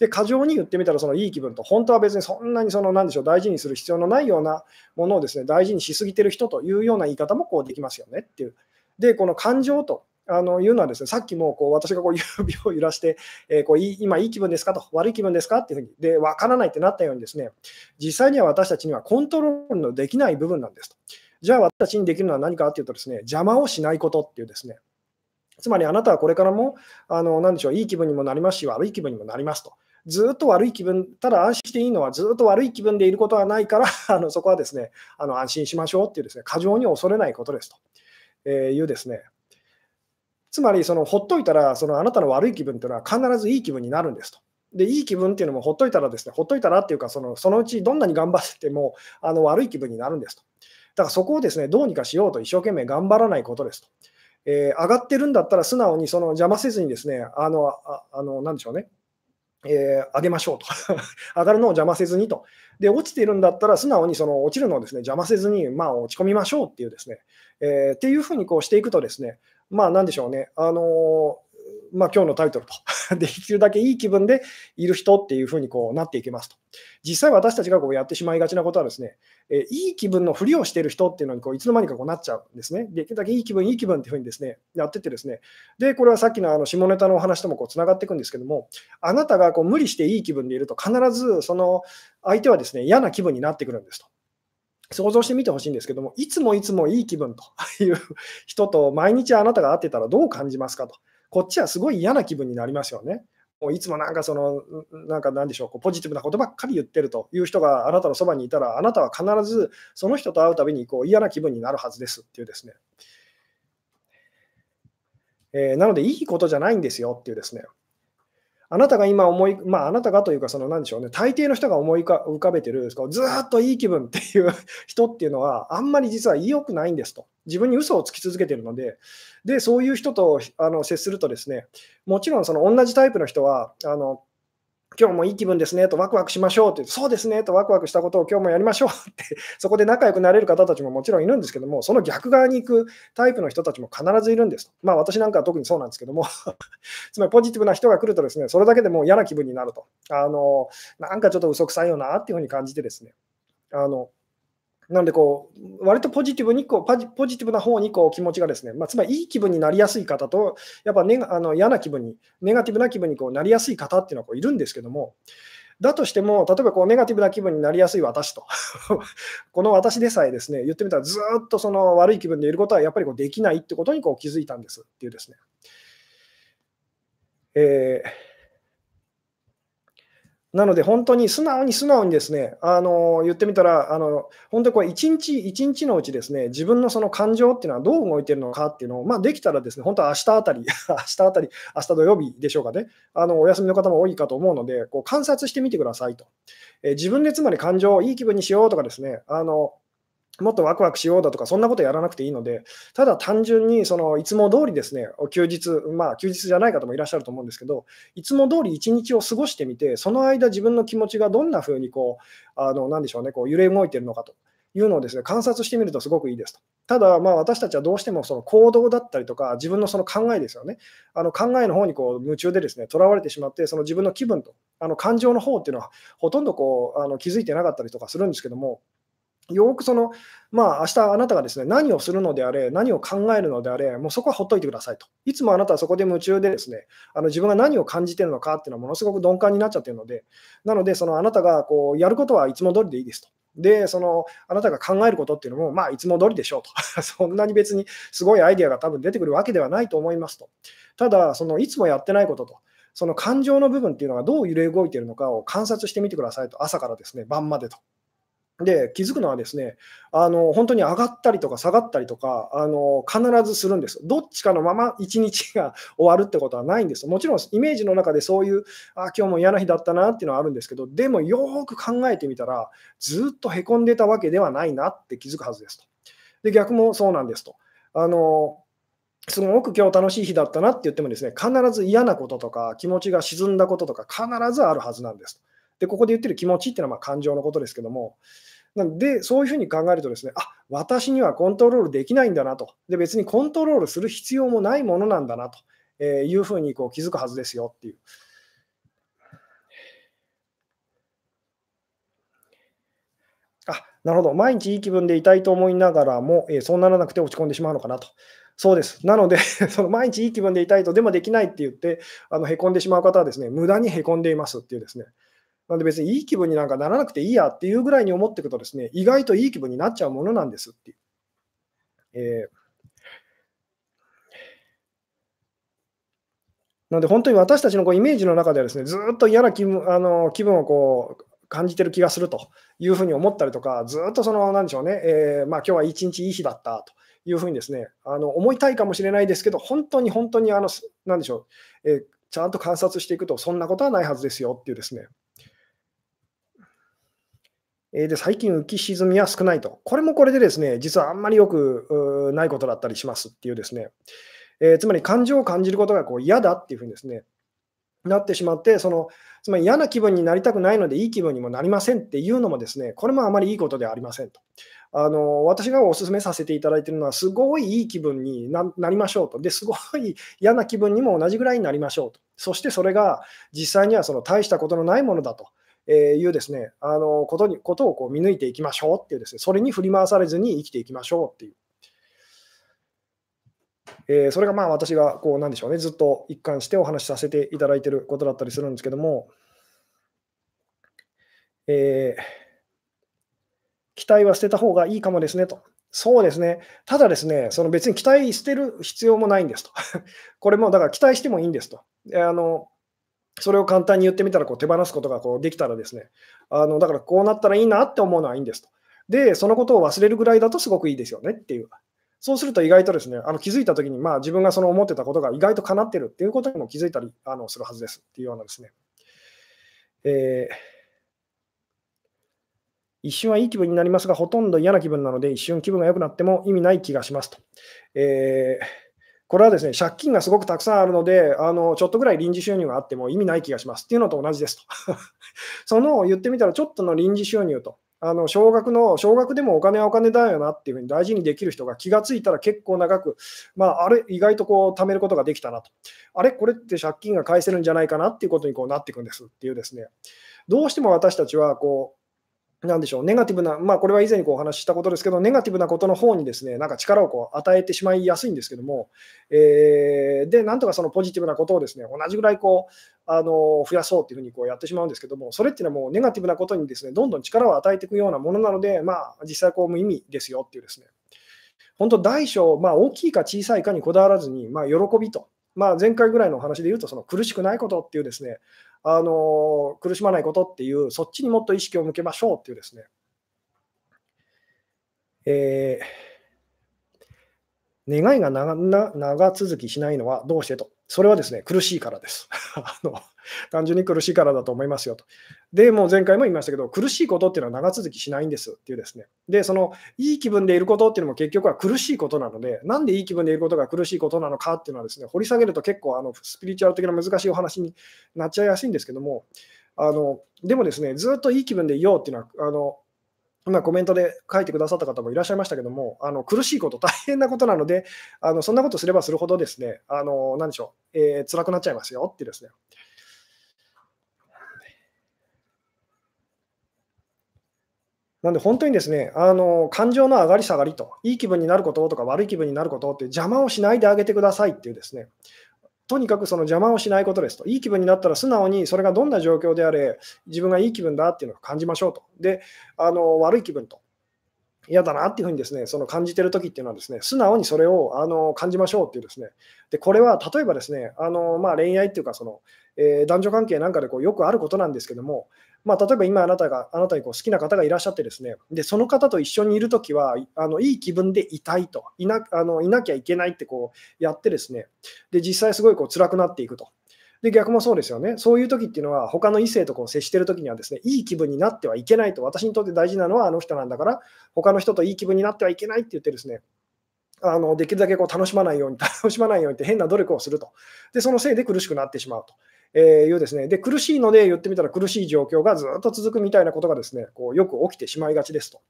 で、過剰に言ってみたら、そのいい気分と、本当は別にそんなにその、なんでしょう、大事にする必要のないようなものをですね、大事にしすぎてる人というような言い方もこうできますよねっていう。で、この感情とあのいうのはですね、さっきもこう私がこう指を揺らして、えー、こう今いい気分ですかと、悪い気分ですかっていうふうに、で、わからないってなったようにですね、実際には私たちにはコントロールのできない部分なんですと。じゃあ私たちにできるのは何かっていうとですね、邪魔をしないことっていうですね、つまりあなたはこれからも、あの、なでしょう、いい気分にもなりますし、悪い気分にもなりますと。ずっと悪い気分、ただ安心していいのは、ずっと悪い気分でいることはないから、あのそこはですね、あの安心しましょうっていうですね、過剰に恐れないことですと、えいうですね、つまり、そのほっといたら、そのあなたの悪い気分というのは必ずいい気分になるんですと。で、いい気分っていうのもほっといたらですね、ほっといたらっていうか、そのそのうちどんなに頑張ってもあの悪い気分になるんですと。だからそこをですね、どうにかしようと一生懸命頑張らないことですと。えー、上がってるんだったら素直にその邪魔せずにですね、あの、ああのなんでしょうね、えー、上げましょうと。上がるのを邪魔せずにと。で、落ちているんだったら素直にその落ちるのをですね、邪魔せずに、まあ、落ち込みましょうっていうですね、えー、っていうふうにこうしていくとですね、まあ、なんでしょうね、あのー、まあ、今日のタイトルと できるだけいい気分でいる人っていうふうにこうなっていきますと。実際私たちがこうやってしまいがちなことはですね、えいい気分のふりをしている人っていうのにこういつの間にかこうなっちゃうんですね。できるだけいい気分、いい気分っていうふうにですね、やっててですね、で、これはさっきのあの下ネタのお話ともこうつながっていくんですけども、あなたがこう無理していい気分でいると必ずその相手はですね、嫌な気分になってくるんですと。想像してみてほしいんですけども、いつもいつもいい気分と いう人と毎日あなたが会ってたらどう感じますかと。こっちはすごい嫌な気分になりますよね。もういつもなんかその、なんかなんでしょう、こうポジティブなことばっかり言ってるという人があなたのそばにいたら、あなたは必ずその人と会うたびにこう嫌な気分になるはずですっていうですね。えー、なので、いいことじゃないんですよっていうですね。あなたが今思い、まあ、あなたがというか、その、何でしょうね、大抵の人が思い浮かべてる、ずっといい気分っていう 人っていうのは、あんまり実は良くないんですと。自分に嘘をつき続けてるので、で、そういう人とあの接するとですね、もちろんその同じタイプの人は、あの今日もいい気分ですねとワクワクしましょうってそうですねとワクワクしたことを今日もやりましょう。ってそこで仲良くなれる方たちももちろんいるんですけどもその逆側に行くタイプの人たちも必ずいるんですまあ私なんかは特にそうなんですけども。つまりポジティブな人が来るとですねそれだけでもう嫌な気分になると。あのなんかちょっと嘘くさいよなっていうふうに感じてですね。あのなのでこう、割とポジティブにこう、ポジティブな方にこう気持ちがですね、まあ、つまりいい気分になりやすい方と、やっぱネあの嫌な気分に、ネガティブな気分にこうなりやすい方っていうのはこういるんですけども、だとしても、例えばこうネガティブな気分になりやすい私と、この私でさえですね、言ってみたらずっとその悪い気分でいることはやっぱりこうできないってことにこう気づいたんですっていうですね。えーなので、本当に素直に素直にですね、あの言ってみたら、あの本当にこれ一日一日のうちですね、自分のその感情っていうのはどう動いてるのかっていうのを、まあ、できたらですね、本当は明日あたり、明日あたり、明日土曜日でしょうかね、あのお休みの方も多いかと思うので、こう観察してみてくださいと。え自分でつまり感情をいい気分にしようとかですね、あのもっとワクワクしようだとか、そんなことやらなくていいので、ただ単純にそのいつも通りですね、休日、まあ休日じゃない方もいらっしゃると思うんですけど、いつも通り一日を過ごしてみて、その間自分の気持ちがどんな風にこう、あの、なんでしょうね、こう揺れ動いてるのかというのをですね、観察してみるとすごくいいですと。ただ、まあ私たちはどうしてもその行動だったりとか、自分のその考えですよね、あの考えの方にこう夢中でですね、とらわれてしまって、その自分の気分と、あの感情の方っていうのは、ほとんどこうあの気づいてなかったりとかするんですけども、よくその、まあ、明日あなたがですね、何をするのであれ、何を考えるのであれ、もうそこはほっといてくださいと。いつもあなたはそこで夢中でですね、あの自分が何を感じてるのかっていうのはものすごく鈍感になっちゃってるので、なので、そのあなたがこうやることはいつも通りでいいですと。で、そのあなたが考えることっていうのも、まあ、いつも通りでしょうと。そんなに別にすごいアイデアが多分出てくるわけではないと思いますと。ただ、そのいつもやってないことと、その感情の部分っていうのがどう揺れ動いているのかを観察してみてくださいと、朝からですね、晩までと。で、気づくのはですね、あの本当に上がったりとか下がったりとか、あの必ずするんです。どっちかのまま一日が終わるってことはないんです。もちろんイメージの中でそういう、あ今日も嫌な日だったなっていうのはあるんですけど、でもよく考えてみたら、ずっとへこんでたわけではないなって気づくはずですと。で、逆もそうなんですと。あのすごく今日楽しい日だったなって言ってもですね、必ず嫌なこととか気持ちが沈んだこととか必ずあるはずなんです。で、ここで言ってる気持ちっていうのはま感情のことですけども、なので、そういうふうに考えるとですね、あ私にはコントロールできないんだなと。で、別にコントロールする必要もないものなんだなというふうにこう気づくはずですよっていう。あなるほど、毎日いい気分でいたいと思いながらも、え、そうならなくて落ち込んでしまうのかなと。そうです。なので その毎日いい気分でいたいと、でもできないって言って、あのへこんでしまう方はですね、無駄にへこんでいますっていうですね、なので別にいい気分になんかならなくていいやっていうぐらいに思っていくとですね、意外といい気分になっちゃうものなんですっていう。えーなので本当に私たちのこうイメージの中ではですね、ずっと嫌な気分あの気分をこう感じてる気がするというふうに思ったりとか、ずっとその、なんでしょうね、えー、まあ、今日は一日いい日だったというふうにですね、あの思いたいかもしれないですけど、本当に本当にあの、なんでしょう、えー、ちゃんと観察していくと、そんなことはないはずですよっていうですね、で最近浮き沈みは少ないと。これもこれでですね、実はあんまりよくないことだったりしますっていうですね、えー、つまり感情を感じることがこう嫌だっていうふうにですね、なってしまって、そのつまり嫌な気分になりたくないのでいい気分にもなりませんっていうのもですね、これもあまりいいことではありませんと。あの私がお勧めさせていただいているのは、すごいいい気分になりましょうと。で、すごい嫌な気分にも同じぐらいになりましょうと。そしてそれが実際にはその大したことのないものだと。えいうですね、あのことにことをこう見抜いていきましょうっていうですね、それに振り回されずに生きていきましょうっていう。えー、それがまあ私がこうなんでしょうね、ずっと一貫してお話しさせていただいていることだったりするんですけども、えー、期待は捨てた方がいいかもですねと。そうですね。ただですね、その別に期待捨てる必要もないんですと。これもだから期待してもいいんですと。あのそれを簡単に言ってみたらこう手放すことがこうできたらですね、あのだからこうなったらいいなって思うのはいいんですと。で、そのことを忘れるぐらいだとすごくいいですよねっていう。そうすると意外とですね、あの気づいたときに、まあ、自分がその思ってたことが意外と叶ってるっていうことにも気づいたりあのするはずですっていうようなですね。えー、一瞬はいい気分になりますが、ほとんど嫌な気分なので、一瞬気分が良くなっても意味ない気がしますと。えーこれはですね、借金がすごくたくさんあるので、あのちょっとぐらい臨時収入があっても意味ない気がしますっていうのと同じですと。その言ってみたら、ちょっとの臨時収入と、あの少額の、少額でもお金はお金だよなっていうふうに大事にできる人が気がついたら結構長く、まあ、あれ、意外とこう貯めることができたなと。あれ、これって借金が返せるんじゃないかなっていうことにこうなっていくんですっていうですね、どうしても私たちはこう、なんでしょう、ネガティブな、まあ、これは以前にこうお話ししたことですけど、ネガティブなことの方にですね、なんか力をこう与えてしまいやすいんですけども、えー、で、なんとかそのポジティブなことをですね、同じぐらいこう、あの増やそうっていうふうにこうやってしまうんですけども、それっていうのはもうネガティブなことにですね、どんどん力を与えていくようなものなので、まあ、実際こう無意味ですよっていうですね、本当大小、まあ、大きいか小さいかにこだわらずに、まあ、喜びと、まあ、前回ぐらいのお話で言うと、その苦しくないことっていうですね、あの苦しまないことっていう、そっちにもっと意識を向けましょうっていうですね、えー、願いが長続きしないのはどうしてと。それはですね、苦しいからです。あの 単純に苦しいからだと思いますよと。で、もう前回も言いましたけど、苦しいことっていうのは長続きしないんですっていうですね。で、そのいい気分でいることっていうのも結局は苦しいことなので、なんでいい気分でいることが苦しいことなのかっていうのはですね、掘り下げると結構あのスピリチュアル的な難しいお話になっちゃいやすいんですけども、あのでもですね、ずっといい気分でいようっていうのは、あの今コメントで書いてくださった方もいらっしゃいましたけども、あの苦しいこと、大変なことなので、あのそんなことすればするほどですね、あの何でしょう、えー、辛くなっちゃいますよってですね。なんで本当にですね、あの感情の上がり下がりと、いい気分になることとか悪い気分になることって邪魔をしないであげてくださいっていうですね、とにかくその邪魔をしないことですと。いい気分になったら素直にそれがどんな状況であれ、自分がいい気分だっていうのを感じましょうと。で、あの悪い気分と。嫌だなっていうふうにですね、その感じてるときっていうのはですね、素直にそれをあの感じましょうっていうですね、でこれは例えばですね、あのまあ、恋愛っていうかその、えー、男女関係なんかでこうよくあることなんですけども、まあ、例えば今あなたがあなたにこう好きな方がいらっしゃってですね、でその方と一緒にいるときはあのいい気分でいたいといなあのいなきゃいけないってこうやってですね、で実際すごいこう辛くなっていくと。で逆もそうですよね。そういう時っていうのは、他の異性とこう接してる時にはですね、いい気分になってはいけないと、私にとって大事なのはあの人なんだから、他の人といい気分になってはいけないって言ってですね、あのできるだけこう楽しまないように、楽しまないようにって変な努力をすると。で、そのせいで苦しくなってしまうと。えー、いうですね、で苦しいので言ってみたら苦しい状況がずっと続くみたいなことがですねこうよく起きてしまいがちですと。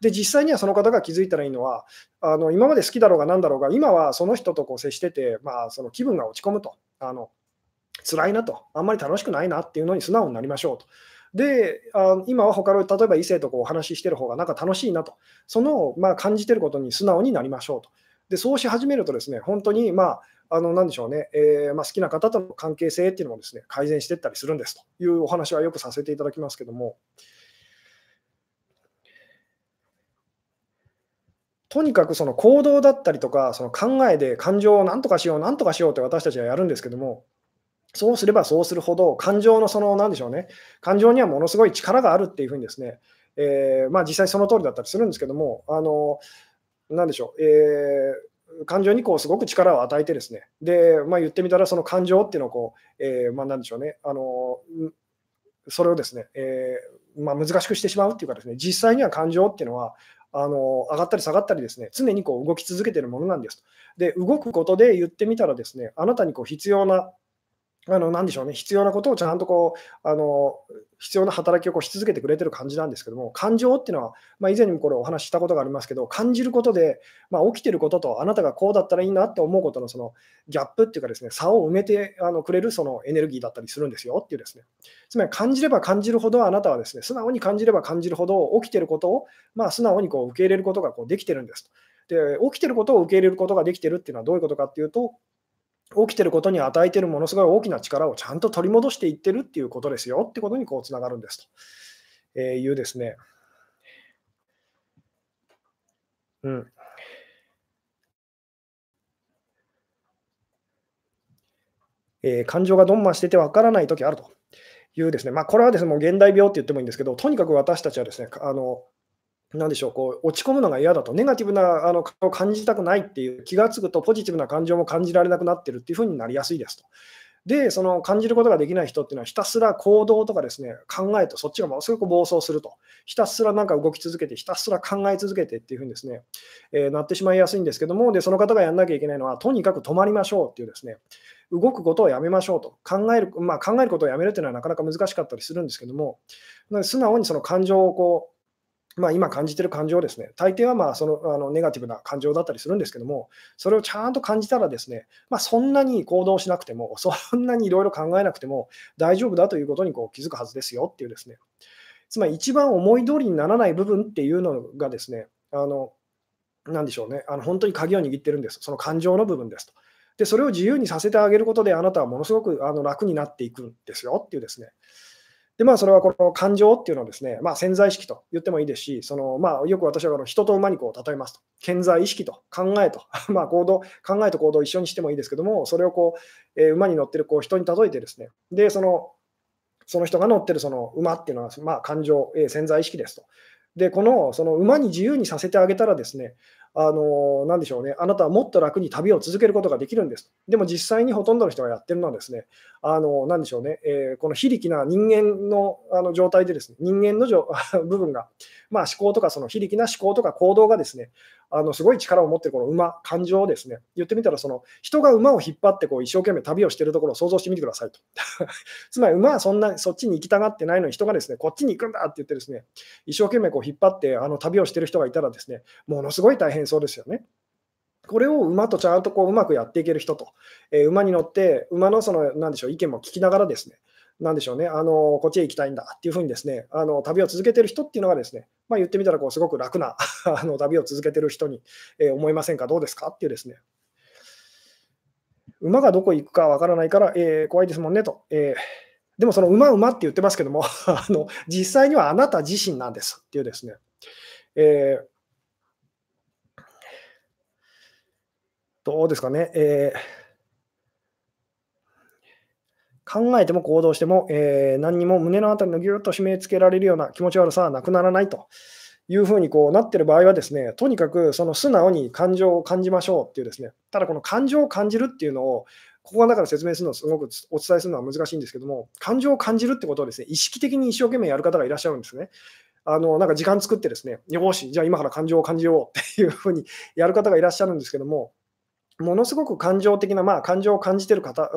で、実際にはその方が気づいたらいいのは、あの今まで好きだろうが何だろうが、今はその人とこう接してて、まあ、その気分が落ち込むと、あの辛いなと、あんまり楽しくないなっていうのに素直になりましょうと。で、あ今は他の例えば異性とこうお話ししてる方がなんか楽しいなと、その、まあ、感じてることに素直になりましょうと。で、そうし始めるとですね、本当に、まあ、あの、なんでしょうね、えー、まあ、好きな方との関係性っていうのもですね、改善していったりするんですというお話はよくさせていただきますけども、とにかくその行動だったりとか、その考えで感情を何とかしよう、何とかしようって私たちはやるんですけども、そうすればそうするほど、感情のその、なんでしょうね、感情にはものすごい力があるっていうふうにですね、えー、まあ、実際その通りだったりするんですけども、あの、なんでしょう、えー感情にこうすごく力を与えてですね、で、まあ、言ってみたらその感情っていうのをこう、えー、まあ、なんでしょうね、あのそれをですね、えー、まあ、難しくしてしまうっていうかですね、実際には感情っていうのは、あの上がったり下がったりですね、常にこう動き続けているものなんですと。で、動くことで言ってみたらですね、あなたにこう必要なあの、なんでしょうね、必要なことをちゃんとこう、あの、必要な働きをこうし続けてくれてる感じなんですけども、感情っていうのは、まあ、以前にもこれお話ししたことがありますけど、感じることで、まあ、起きてることと、あなたがこうだったらいいなって思うことのそのギャップっていうかですね、差を埋めてあのくれるそのエネルギーだったりするんですよっていうですね。つまり感じれば感じるほど、あなたはですね、素直に感じれば感じるほど、起きてることを、まあ、素直にこう受け入れることがこうできてるんですと。で、起きてることを受け入れることができてるっていうのはどういうことかっていうと、起きてることに与えているものすごい大きな力をちゃんと取り戻していってるっていうことですよってことにこうつながるんですというですね。うん。えー、感情がどんましててわからないときあるというですね、まあ、これはですね、もう現代病って言ってもいいんですけど、とにかく私たちはですね、あのなでしょう、こう落ち込むのが嫌だと、ネガティブなあのを感じたくないっていう気がつくと、ポジティブな感情も感じられなくなってるっていうふうになりやすいですと。で、その感じることができない人っていうのは、ひたすら行動とかですね、考えとそっちがものすごく暴走すると。ひたすらなんか動き続けて、ひたすら考え続けてっていうふうにですね、えー、なってしまいやすいんですけども、で、その方がやんなきゃいけないのは、とにかく止まりましょうっていうですね、動くことをやめましょうと。考える、まあ、考えることをやめるっていうのはなかなか難しかったりするんですけども、素直にその感情をこう、まあ、今感じてる感情ですね、大抵はまあそのあのネガティブな感情だったりするんですけども、それをちゃんと感じたらですね、まあ、そんなに行動しなくても、そんなにいろいろ考えなくても大丈夫だということにこう気づくはずですよっていうですね、つまり一番思い通りにならない部分っていうのがですね、あのなんでしょうね、あの本当に鍵を握ってるんです、その感情の部分ですと。で、それを自由にさせてあげることで、あなたはものすごくあの楽になっていくんですよっていうですね、で、まあ、それはこの感情っていうのをですね、まあ、潜在意識と言ってもいいですし、そのまあ、よく私はこの人と馬にこう例えますと、潜在意識と考えと、まあ、行動、考えと行動を一緒にしてもいいですけども、それをこう、えー、馬に乗ってるこう人に例えてですね、で、そのその人が乗ってるその馬っていうのは、まあ、感情、えー、潜在意識ですと。で、このその馬に自由にさせてあげたらですね、あのなでしょうね、あなたはもっと楽に旅を続けることができるんです。でも実際にほとんどの人がやってるのはですね、あのなでしょうね、えー、この非力な人間のあの状態でですね、人間の 部分が、まあ、思考とかその非力な思考とか行動がですね、あのすごい力を持ってるこの馬、感情をですね、言ってみたら、その人が馬を引っ張ってこう一生懸命旅をしているところを想像してみてくださいと。つまり馬はそんなそっちに行きたがってないのに人がですね、こっちに行くんだって言ってですね、一生懸命こう引っ張ってあの旅をしている人がいたらですね、ものすごい大変そうですよね。これを馬とちゃんとこううまくやっていける人と、えー、馬に乗って、馬のその、なんでしょう、意見も聞きながらですね、なんでしょうね、あのこっちへ行きたいんだ。っていうふうにですね、あの旅を続けてる人っていうのがですね、まあ、言ってみたらこうすごく楽な あの旅を続けてる人に、えー、思いませんか、どうですか？っていうですね、馬がどこ行くかわからないから、えー、怖いですもんねと。えーでもその馬馬って言ってますけども あの実際にはあなた自身なんですっていうですね、えーどうですかね、えー、考えても行動しても、えー、何にも胸のあたりのぎゅっと締め付けられるような気持ち悪さはなくならないというふうにこうなってる場合はですね、とにかくその素直に感情を感じましょうっていうですね、ただこの感情を感じるっていうのを、ここがだから説明するのをすごくお伝えするのは難しいんですけども、感情を感じるってことをですね、意識的に一生懸命やる方がいらっしゃるんですね。あのなんか時間作ってですね、よし、じゃあ今から感情を感じようっていうふうにやる方がいらっしゃるんですけども、ものすごく感情的な、まあ、感情を感じてる方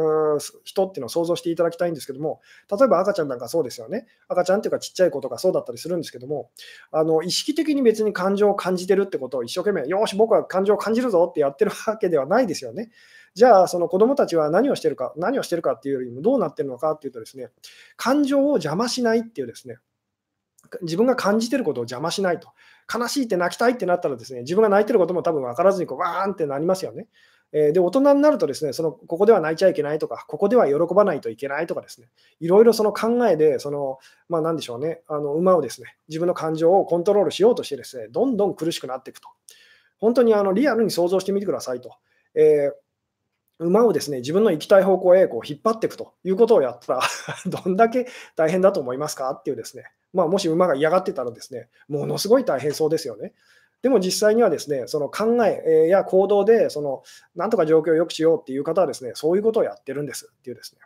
人っていうのを想像していただきたいんですけども、例えば赤ちゃんなんかそうですよね。赤ちゃんっていうかちっちゃい子とかそうだったりするんですけども、あの意識的に別に感情を感じてるってことを一生懸命、よし、僕は感情を感じるぞってやってるわけではないですよね。じゃあ、その子供たちは何をしてるか、何をしてるかっていうよりもどうなってるのかっていうとですね、感情を邪魔しないっていうですね、自分が感じてることを邪魔しないと。悲しいって泣きたいってなったらですね、自分が泣いてることも多分分からずにこうわーんってなりますよね。えで、大人になるとですね、そのここでは泣いちゃいけないとか、ここでは喜ばないといけないとかですね、いろいろその考えで、その、まあ何でしょうね、あの馬をですね、自分の感情をコントロールしようとしてですね、どんどん苦しくなっていくと。本当にあのリアルに想像してみてくださいと。えー馬をですね自分の行きたい方向へこう引っ張っていくということをやったら どんだけ大変だと思いますか？っていうですね、まあ、もし馬が嫌がってたらですねものすごい大変そうですよね。でも実際にはですね、その考えや行動で、そのなんとか状況を良くしようっていう方はですね、そういうことをやってるんですっていうですね。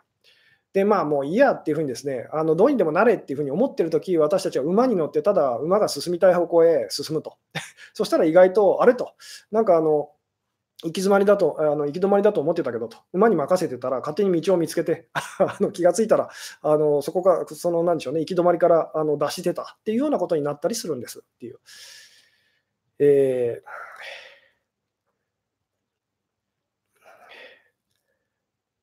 で、まあもういいやっていうふうにですね、あのどうにでもなれっていうふうに思ってるとき、私たちは馬に乗ってただ馬が進みたい方向へ進むと。そしたら意外と、あれと、なんかあの、行き詰まりだと、あの行き止まりだと思ってたけどと、馬に任せてたら、勝手に道を見つけて、あの気がついたら、あのそこが、そのなんでしょうね、行き止まりからあの脱してた。っていうようなことになったりするんです。っていう。えー、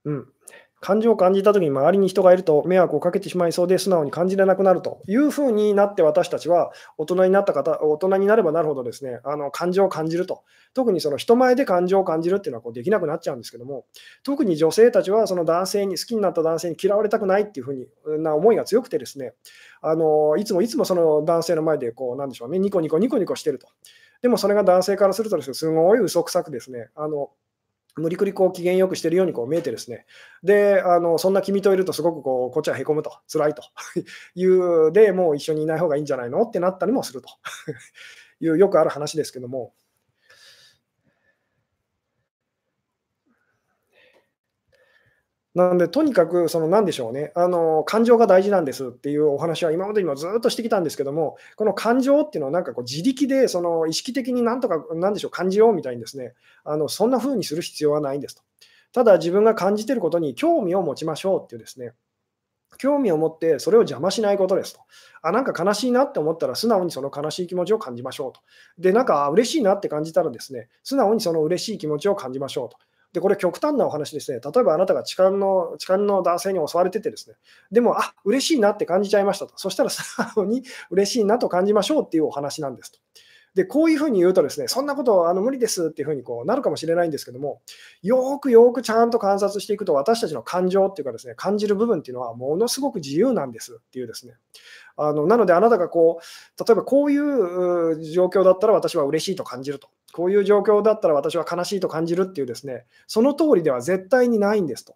うん、感情を感じたときに周りに人がいると迷惑をかけてしまいそうで素直に感じれなくなるというふうになって私たちは大人になった方、大人になればなるほどですね、あの感情を感じると。特にその人前で感情を感じるっていうのはこうできなくなっちゃうんですけども、特に女性たちはその男性に、好きになった男性に嫌われたくないっていうふうにな思いが強くてですね、あのいつもいつもその男性の前でこう、なんでしょうね、ニコニコニコニコしてると。でもそれが男性からするとですね、すごい嘘くさくですね、あの無理くりこう機嫌よくしてるようにこう見えてですね、で、あのそんな君といるとすごくこうこっちはへこむと、辛いと。いうで、もう一緒にいない方がいいんじゃないの？ってなったりもすると。いうよくある話ですけども、なので、とにかく、その何でしょうね、あの感情が大事なんですっていうお話は今までにもずっとしてきたんですけども、この感情っていうのは、なんかこう自力でその意識的になんとか、なんでしょう、感じようみたいにですね、あのそんな風にする必要はないんですと。ただ、自分が感じてることに興味を持ちましょうっていうですね、興味を持ってそれを邪魔しないことですと。あ、なんか悲しいなって思ったら素直にその悲しい気持ちを感じましょうと。で、なんか嬉しいなって感じたらですね、素直にその嬉しい気持ちを感じましょうと。で、これ極端なお話ですね。例えばあなたが痴漢の痴漢の男性に襲われててですね、でも、あ嬉しいなって感じちゃいましたと。そしたら素直に嬉しいなと感じましょうっていうお話なんですと。で、こういうふうに言うとですね、そんなことあの無理ですっていうふうにこうなるかもしれないんですけども、よーくよーくちゃんと観察していくと、私たちの感情っていうかですね、感じる部分っていうのはものすごく自由なんですっていうですね。あのなので、あなたがこう、例えばこういう状況だったら私は嬉しいと感じると。こういう状況だったら私は悲しいと感じるっていうですね、その通りでは絶対にないんですと。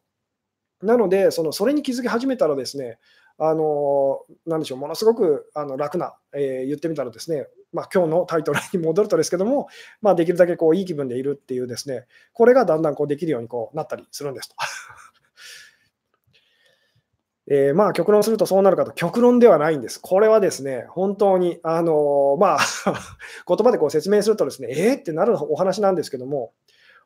なので、そのそれに気づき始めたらですね、あのなんでしょう、ものすごくあの楽な、えー、言ってみたらですね、まあ、今日のタイトルに戻るとですけども、まあ、できるだけこういい気分でいるっていうですね、これがだんだんこうできるようにこうなったりするんですと。えー、まあ極論するとそうなるかと、極論ではないんです。これはですね、本当に、あのー、まあ 言葉でこう説明するとですね、えー、ってなるお話なんですけども、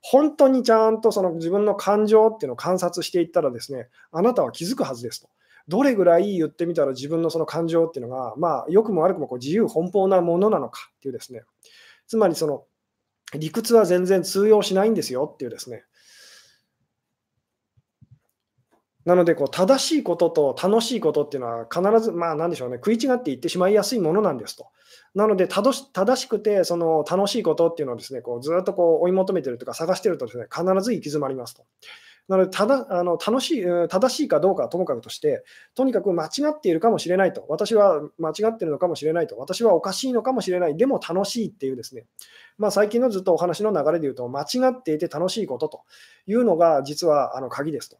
本当にちゃんとその自分の感情っていうのを観察していったらですね、あなたは気づくはずですと。どれぐらい言ってみたら自分のその感情っていうのが、まあ、良くも悪くもこう自由奔放なものなのかっていうですね、つまりその理屈は全然通用しないんですよっていうですね、なので、こう正しいことと楽しいことっていうのは必ず、まあなんでしょうね、食い違っていってしまいやすいものなんですと。なので、正しくてその楽しいことっていうのをですね、こうずっとこう追い求めてるとか探してるとですね、必ず行き詰まりますと。なので、ただあの楽しい、正しいかどうかはともかくとして、とにかく間違っているかもしれないと、私は間違っているのかもしれないと、私はおかしいのかもしれない、でも楽しいっていうですね、まあ、最近のずっとお話の流れで言うと、間違っていて楽しいことというのが実はあの鍵ですと。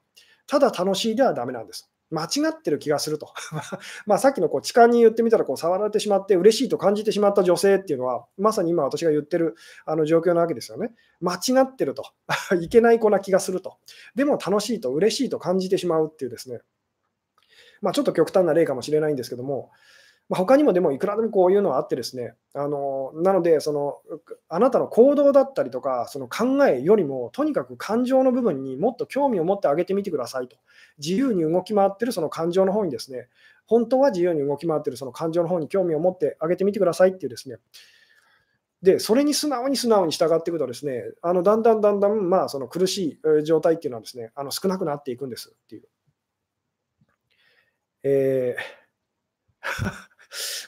ただ楽しいではダメなんです。間違ってる気がすると。まあさっきのこう痴漢に言ってみたらこう触られてしまって嬉しいと感じてしまった女性っていうのは、まさに今私が言ってるあの状況なわけですよね。間違ってると。いけない子な気がすると。でも楽しいと嬉しいと感じてしまうっていうですね。まあちょっと極端な例かもしれないんですけども、まあ、他にもでもいくらでもこういうのはあってですね、あのなのでその、あなたの行動だったりとか、その考えよりも、とにかく感情の部分にもっと興味を持ってあげてみてくださいと。自由に動き回ってるその感情の方にですね、本当は自由に動き回ってるその感情の方に興味を持ってあげてみてくださいっていうですね、で、それに素直に素直に従っていくとですね、あのだんだんだんだん、まあ、その苦しい状態っていうのはですね、あの少なくなっていくんですっていう。えー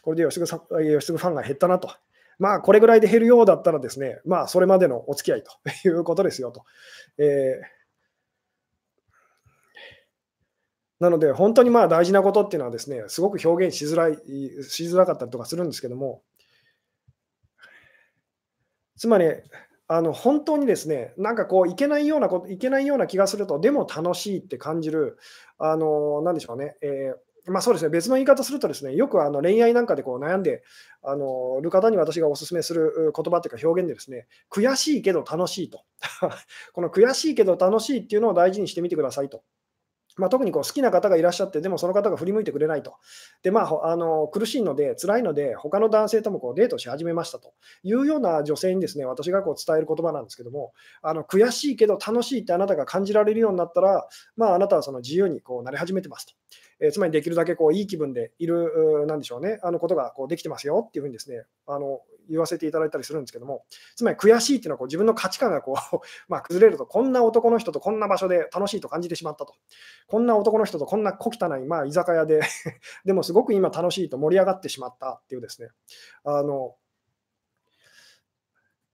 これで吉純さん吉純ファンが減ったなと。まあ、これぐらいで減るようだったらですね、まあ、それまでのお付き合いということですよと。えー、なので、本当にまあ大事なことっていうのはですね、すごく表現しづらい、しづらかったりとかするんですけども、つまり、あの本当にですね、なんかこう、いけないようなこと、いけないような気がすると、でも楽しいって感じる、あの、なんでしょうね、えーまあ、そうですね、別の言い方するとですね、よくあの恋愛なんかでこう悩んであのる方に私がお勧めする言葉というか表現でですね、悔しいけど楽しいと。この悔しいけど楽しいっていうのを大事にしてみてくださいと。まあ、特にこう好きな方がいらっしゃって、でもその方が振り向いてくれないと。で、まあ、あの苦しいので、辛いので、他の男性ともこうデートし始めましたというような女性にですね、私がこう伝える言葉なんですけども、あの悔しいけど楽しいってあなたが感じられるようになったら、まあ、あなたはその自由にこうなり始めてますと。えつまりできるだけこういい気分でいる、なんでしょうね、あのことがこうできてますよっていうふうにですね、あの言わせていただいたりするんですけども、つまり悔しいっていうのはこう自分の価値観がこう まあ崩れると、こんな男の人とこんな場所で楽しいと感じてしまったと。こんな男の人とこんな小汚い、まあ、居酒屋で でもすごく今楽しいと盛り上がってしまったっていうですね、あの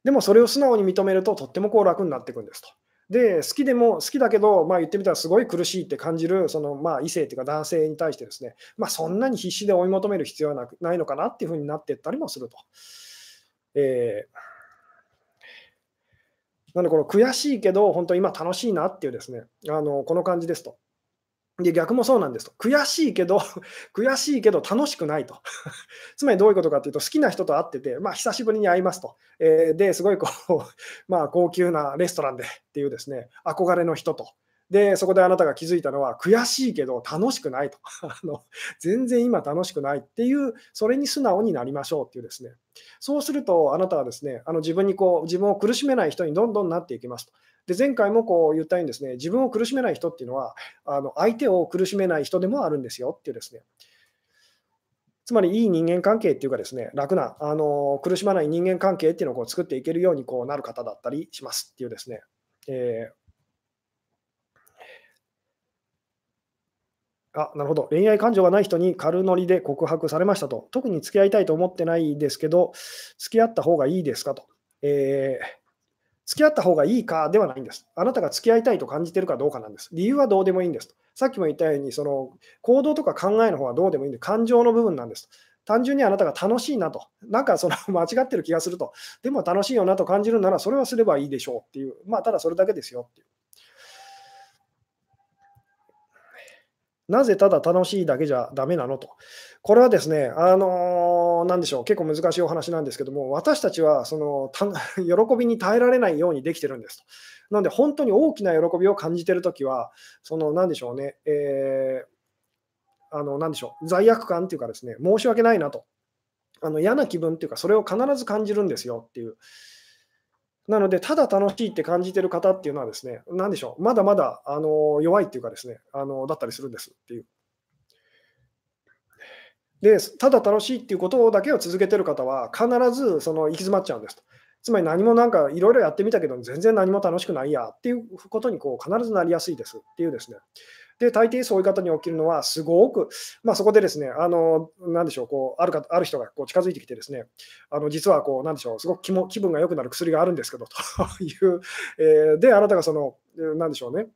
でもそれを素直に認めるととってもこう楽になっていくんですと。で、好きでも、好きだけど、まあ、言ってみたらすごい苦しいって感じる、そのまあ異性というか男性に対してですね、まあ、そんなに必死で追い求める必要はなくないのかなっていうふうになっていったりもすると。えー、なので、この悔しいけど、本当今楽しいなっていうですね、あのこの感じですと。で、逆もそうなんですと。悔しいけど、悔しいけど楽しくないと。つまりどういうことかというと、好きな人と会ってて、まあ、久しぶりに会いますと。えー、で、すごいこう、まあ、高級なレストランでっていうですね、憧れの人と。で、そこであなたが気づいたのは、悔しいけど楽しくないと。あの全然今楽しくないっていう、それに素直になりましょうっていうですね。そうすると、あなたはですね、あの自分にこう、自分を苦しめない人にどんどんなっていきますと。で、前回もこう言ったようにですね、自分を苦しめない人っていうのは、あの相手を苦しめない人でもあるんですよっていうですね。つまりいい人間関係っていうかですね、楽な、あの苦しまない人間関係っていうのをこう作っていけるようにこうなる方だったりしますっていうですね。えーあ、なるほど。恋愛感情がない人に軽ノリで告白されましたと。特に付き合いたいと思ってないですけど、付き合った方がいいですかと。えー、付き合った方がいいかではないんです。あなたが付き合いたいと感じてるかどうかなんです。理由はどうでもいいんですと。さっきも言ったように、その行動とか考えの方はどうでもいいんで、感情の部分なんです。単純にあなたが楽しいなと、なんかその 間違ってる気がすると、でも楽しいよなと感じるなら、それはすればいいでしょうっていう、まあ、ただそれだけですよっていう。なぜただ楽しいだけじゃダメなのと。これはですね、あのー、なんでしょう、結構難しいお話なんですけども、私たちはその 喜びに耐えられないようにできてるんですと。なので、本当に大きな喜びを感じてるときは、その、なんでしょうね、えー、あの、なんでしょう、罪悪感っていうかですね、申し訳ないなと。あの嫌な気分っていうか、それを必ず感じるんですよっていう。なので、ただ楽しいって感じてる方っていうのはですね、なんでしょう、まだまだあの弱いっていうかですね、あのだったりするんですっていう。で、ただ楽しいっていうことだけを続けてる方は、必ずその行き詰まっちゃうんですと。つまり何もなんかいろいろやってみたけど、全然何も楽しくないやっていうことにこう必ずなりやすいですっていうですね。で、大抵そういう方に起きるのは、すごく、まあ、そこでですね、あの、なんでしょう、こう、あるかある人がこう近づいてきてですね、あの、実はこう、なんでしょう、すごく気も気分が良くなる薬があるんですけど、という、えー、で、あなたがその、なんでしょうね、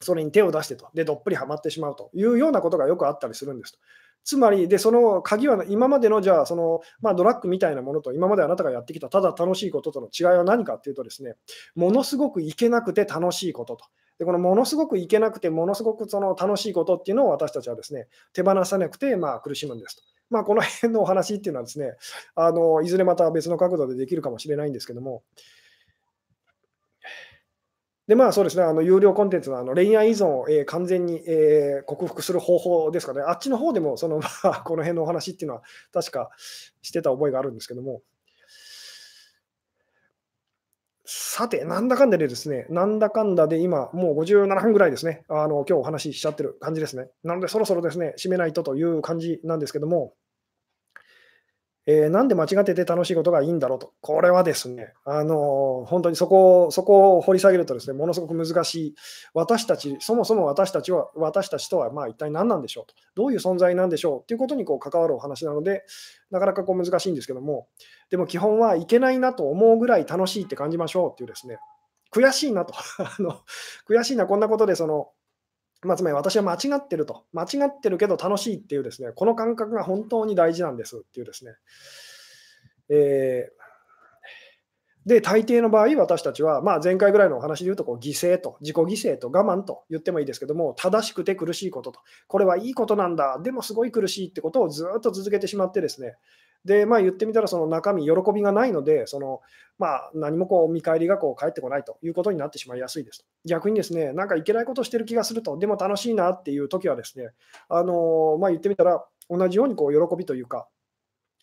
それに手を出してと、で、どっぷりはまってしまうというようなことがよくあったりするんですと。つまり、で、その鍵は、今までの、じゃあ、その、まあ、ドラッグみたいなものと、今まであなたがやってきた、ただ楽しいこととの違いは何かっていうとですね、ものすごくいけなくて楽しいことと。で、このものすごくいけなくて、ものすごくその楽しいことっていうのを私たちはですね、手放さなくて、まあ、苦しむんですと。まあ、この辺のお話っていうのはですね、あのいずれまた別の角度でできるかもしれないんですけども、で、まあそうですね、あの有料コンテンツのあの恋愛依存を、えー、完全に、えー、克服する方法ですかね、あっちの方でもその、まあ、この辺のお話っていうのは確かしてた覚えがあるんですけども、さて、なんだかんだでですね、なんだかんだで今、もう57分ぐらいですね、あの今日お話ししちゃってる感じですね。なので、そろそろですね、締めないとという感じなんですけども、えー、なんで間違ってて楽しいことがいいんだろうと。これはですね、あのー、本当にそこそこを掘り下げるとですね、ものすごく難しい。私たち、そもそも私たちは、私たちとはまあ一体何なんでしょうと。どういう存在なんでしょうということにこう関わるお話なので、なかなかこう難しいんですけども、でも基本はいけないなと思うぐらい楽しいって感じましょうっていうですね、悔しいなと。あの悔しいな、こんなことでその、まあ、つまり私は間違ってると。間違ってるけど楽しいっていうですね、この感覚が本当に大事なんですっていうですね。えー、で、大抵の場合、私たちは、まあ、前回ぐらいのお話で言うとこう、犠牲と、自己犠牲と我慢と言ってもいいですけども、正しくて苦しいことと、これはいいことなんだ、でもすごい苦しいってことをずっと続けてしまってですね、で、まあ、言ってみたら、その中身、喜びがないので、そのまあ、何もこう見返りがこう返ってこないということになってしまいやすいです逆にですね、なんかいけないことしてる気がすると、でも楽しいなっていう時はですね、あのまあ、言ってみたら、同じようにこう喜びというか、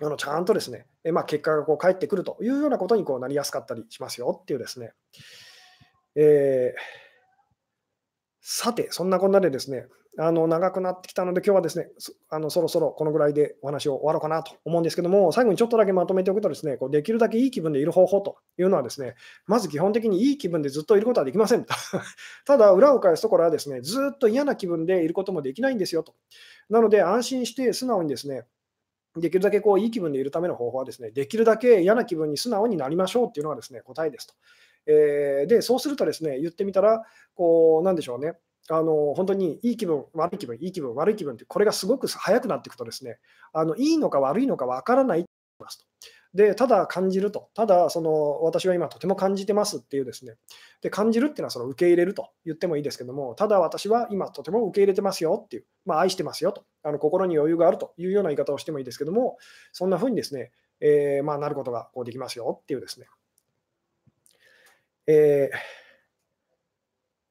あのちゃんとですね、えまあ、結果がこう返ってくるというようなことにこうなりやすかったりしますよっていうですね。えー、さて、そんなこんなでですね、あの長くなってきたので、今日はですねあのそろそろこのぐらいでお話を終わろうかなと思うんですけども、最後にちょっとだけまとめておくと、ですねこうできるだけいい気分でいる方法というのは、ですねまず基本的にいい気分でずっといることはできません。ただ、裏を返すところは、ですねずっと嫌な気分でいることもできないんですよと。なので、安心して素直にですねできるだけこういい気分でいるための方法は、ですねできるだけ嫌な気分に素直になりましょうっていうのがですね答えですと。えー、で、そうするとですね言ってみたら、こうなんでしょうね。あの本当にいい気分、悪い気分、いい気分、悪い気分って、これがすごく早くなっていくと、ですねあのいいのか悪いのか分からないと思いますと。で、ただ感じると、ただその私は今とても感じてますっていうですね、で感じるっていうのはその受け入れると言ってもいいですけども、ただ私は今とても受け入れてますよっていう、まあ、愛してますよと、あの心に余裕があるというような言い方をしてもいいですけども、そんな風にですね、えー、まあ、なることがこうできますよっていうですね。えー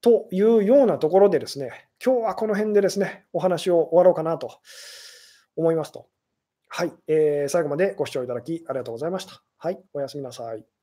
というようなところでですね、今日はこの辺でですね、お話を終わろうかなと思いますと。はい、えー、最後までご視聴いただきありがとうございました。はい、おやすみなさい。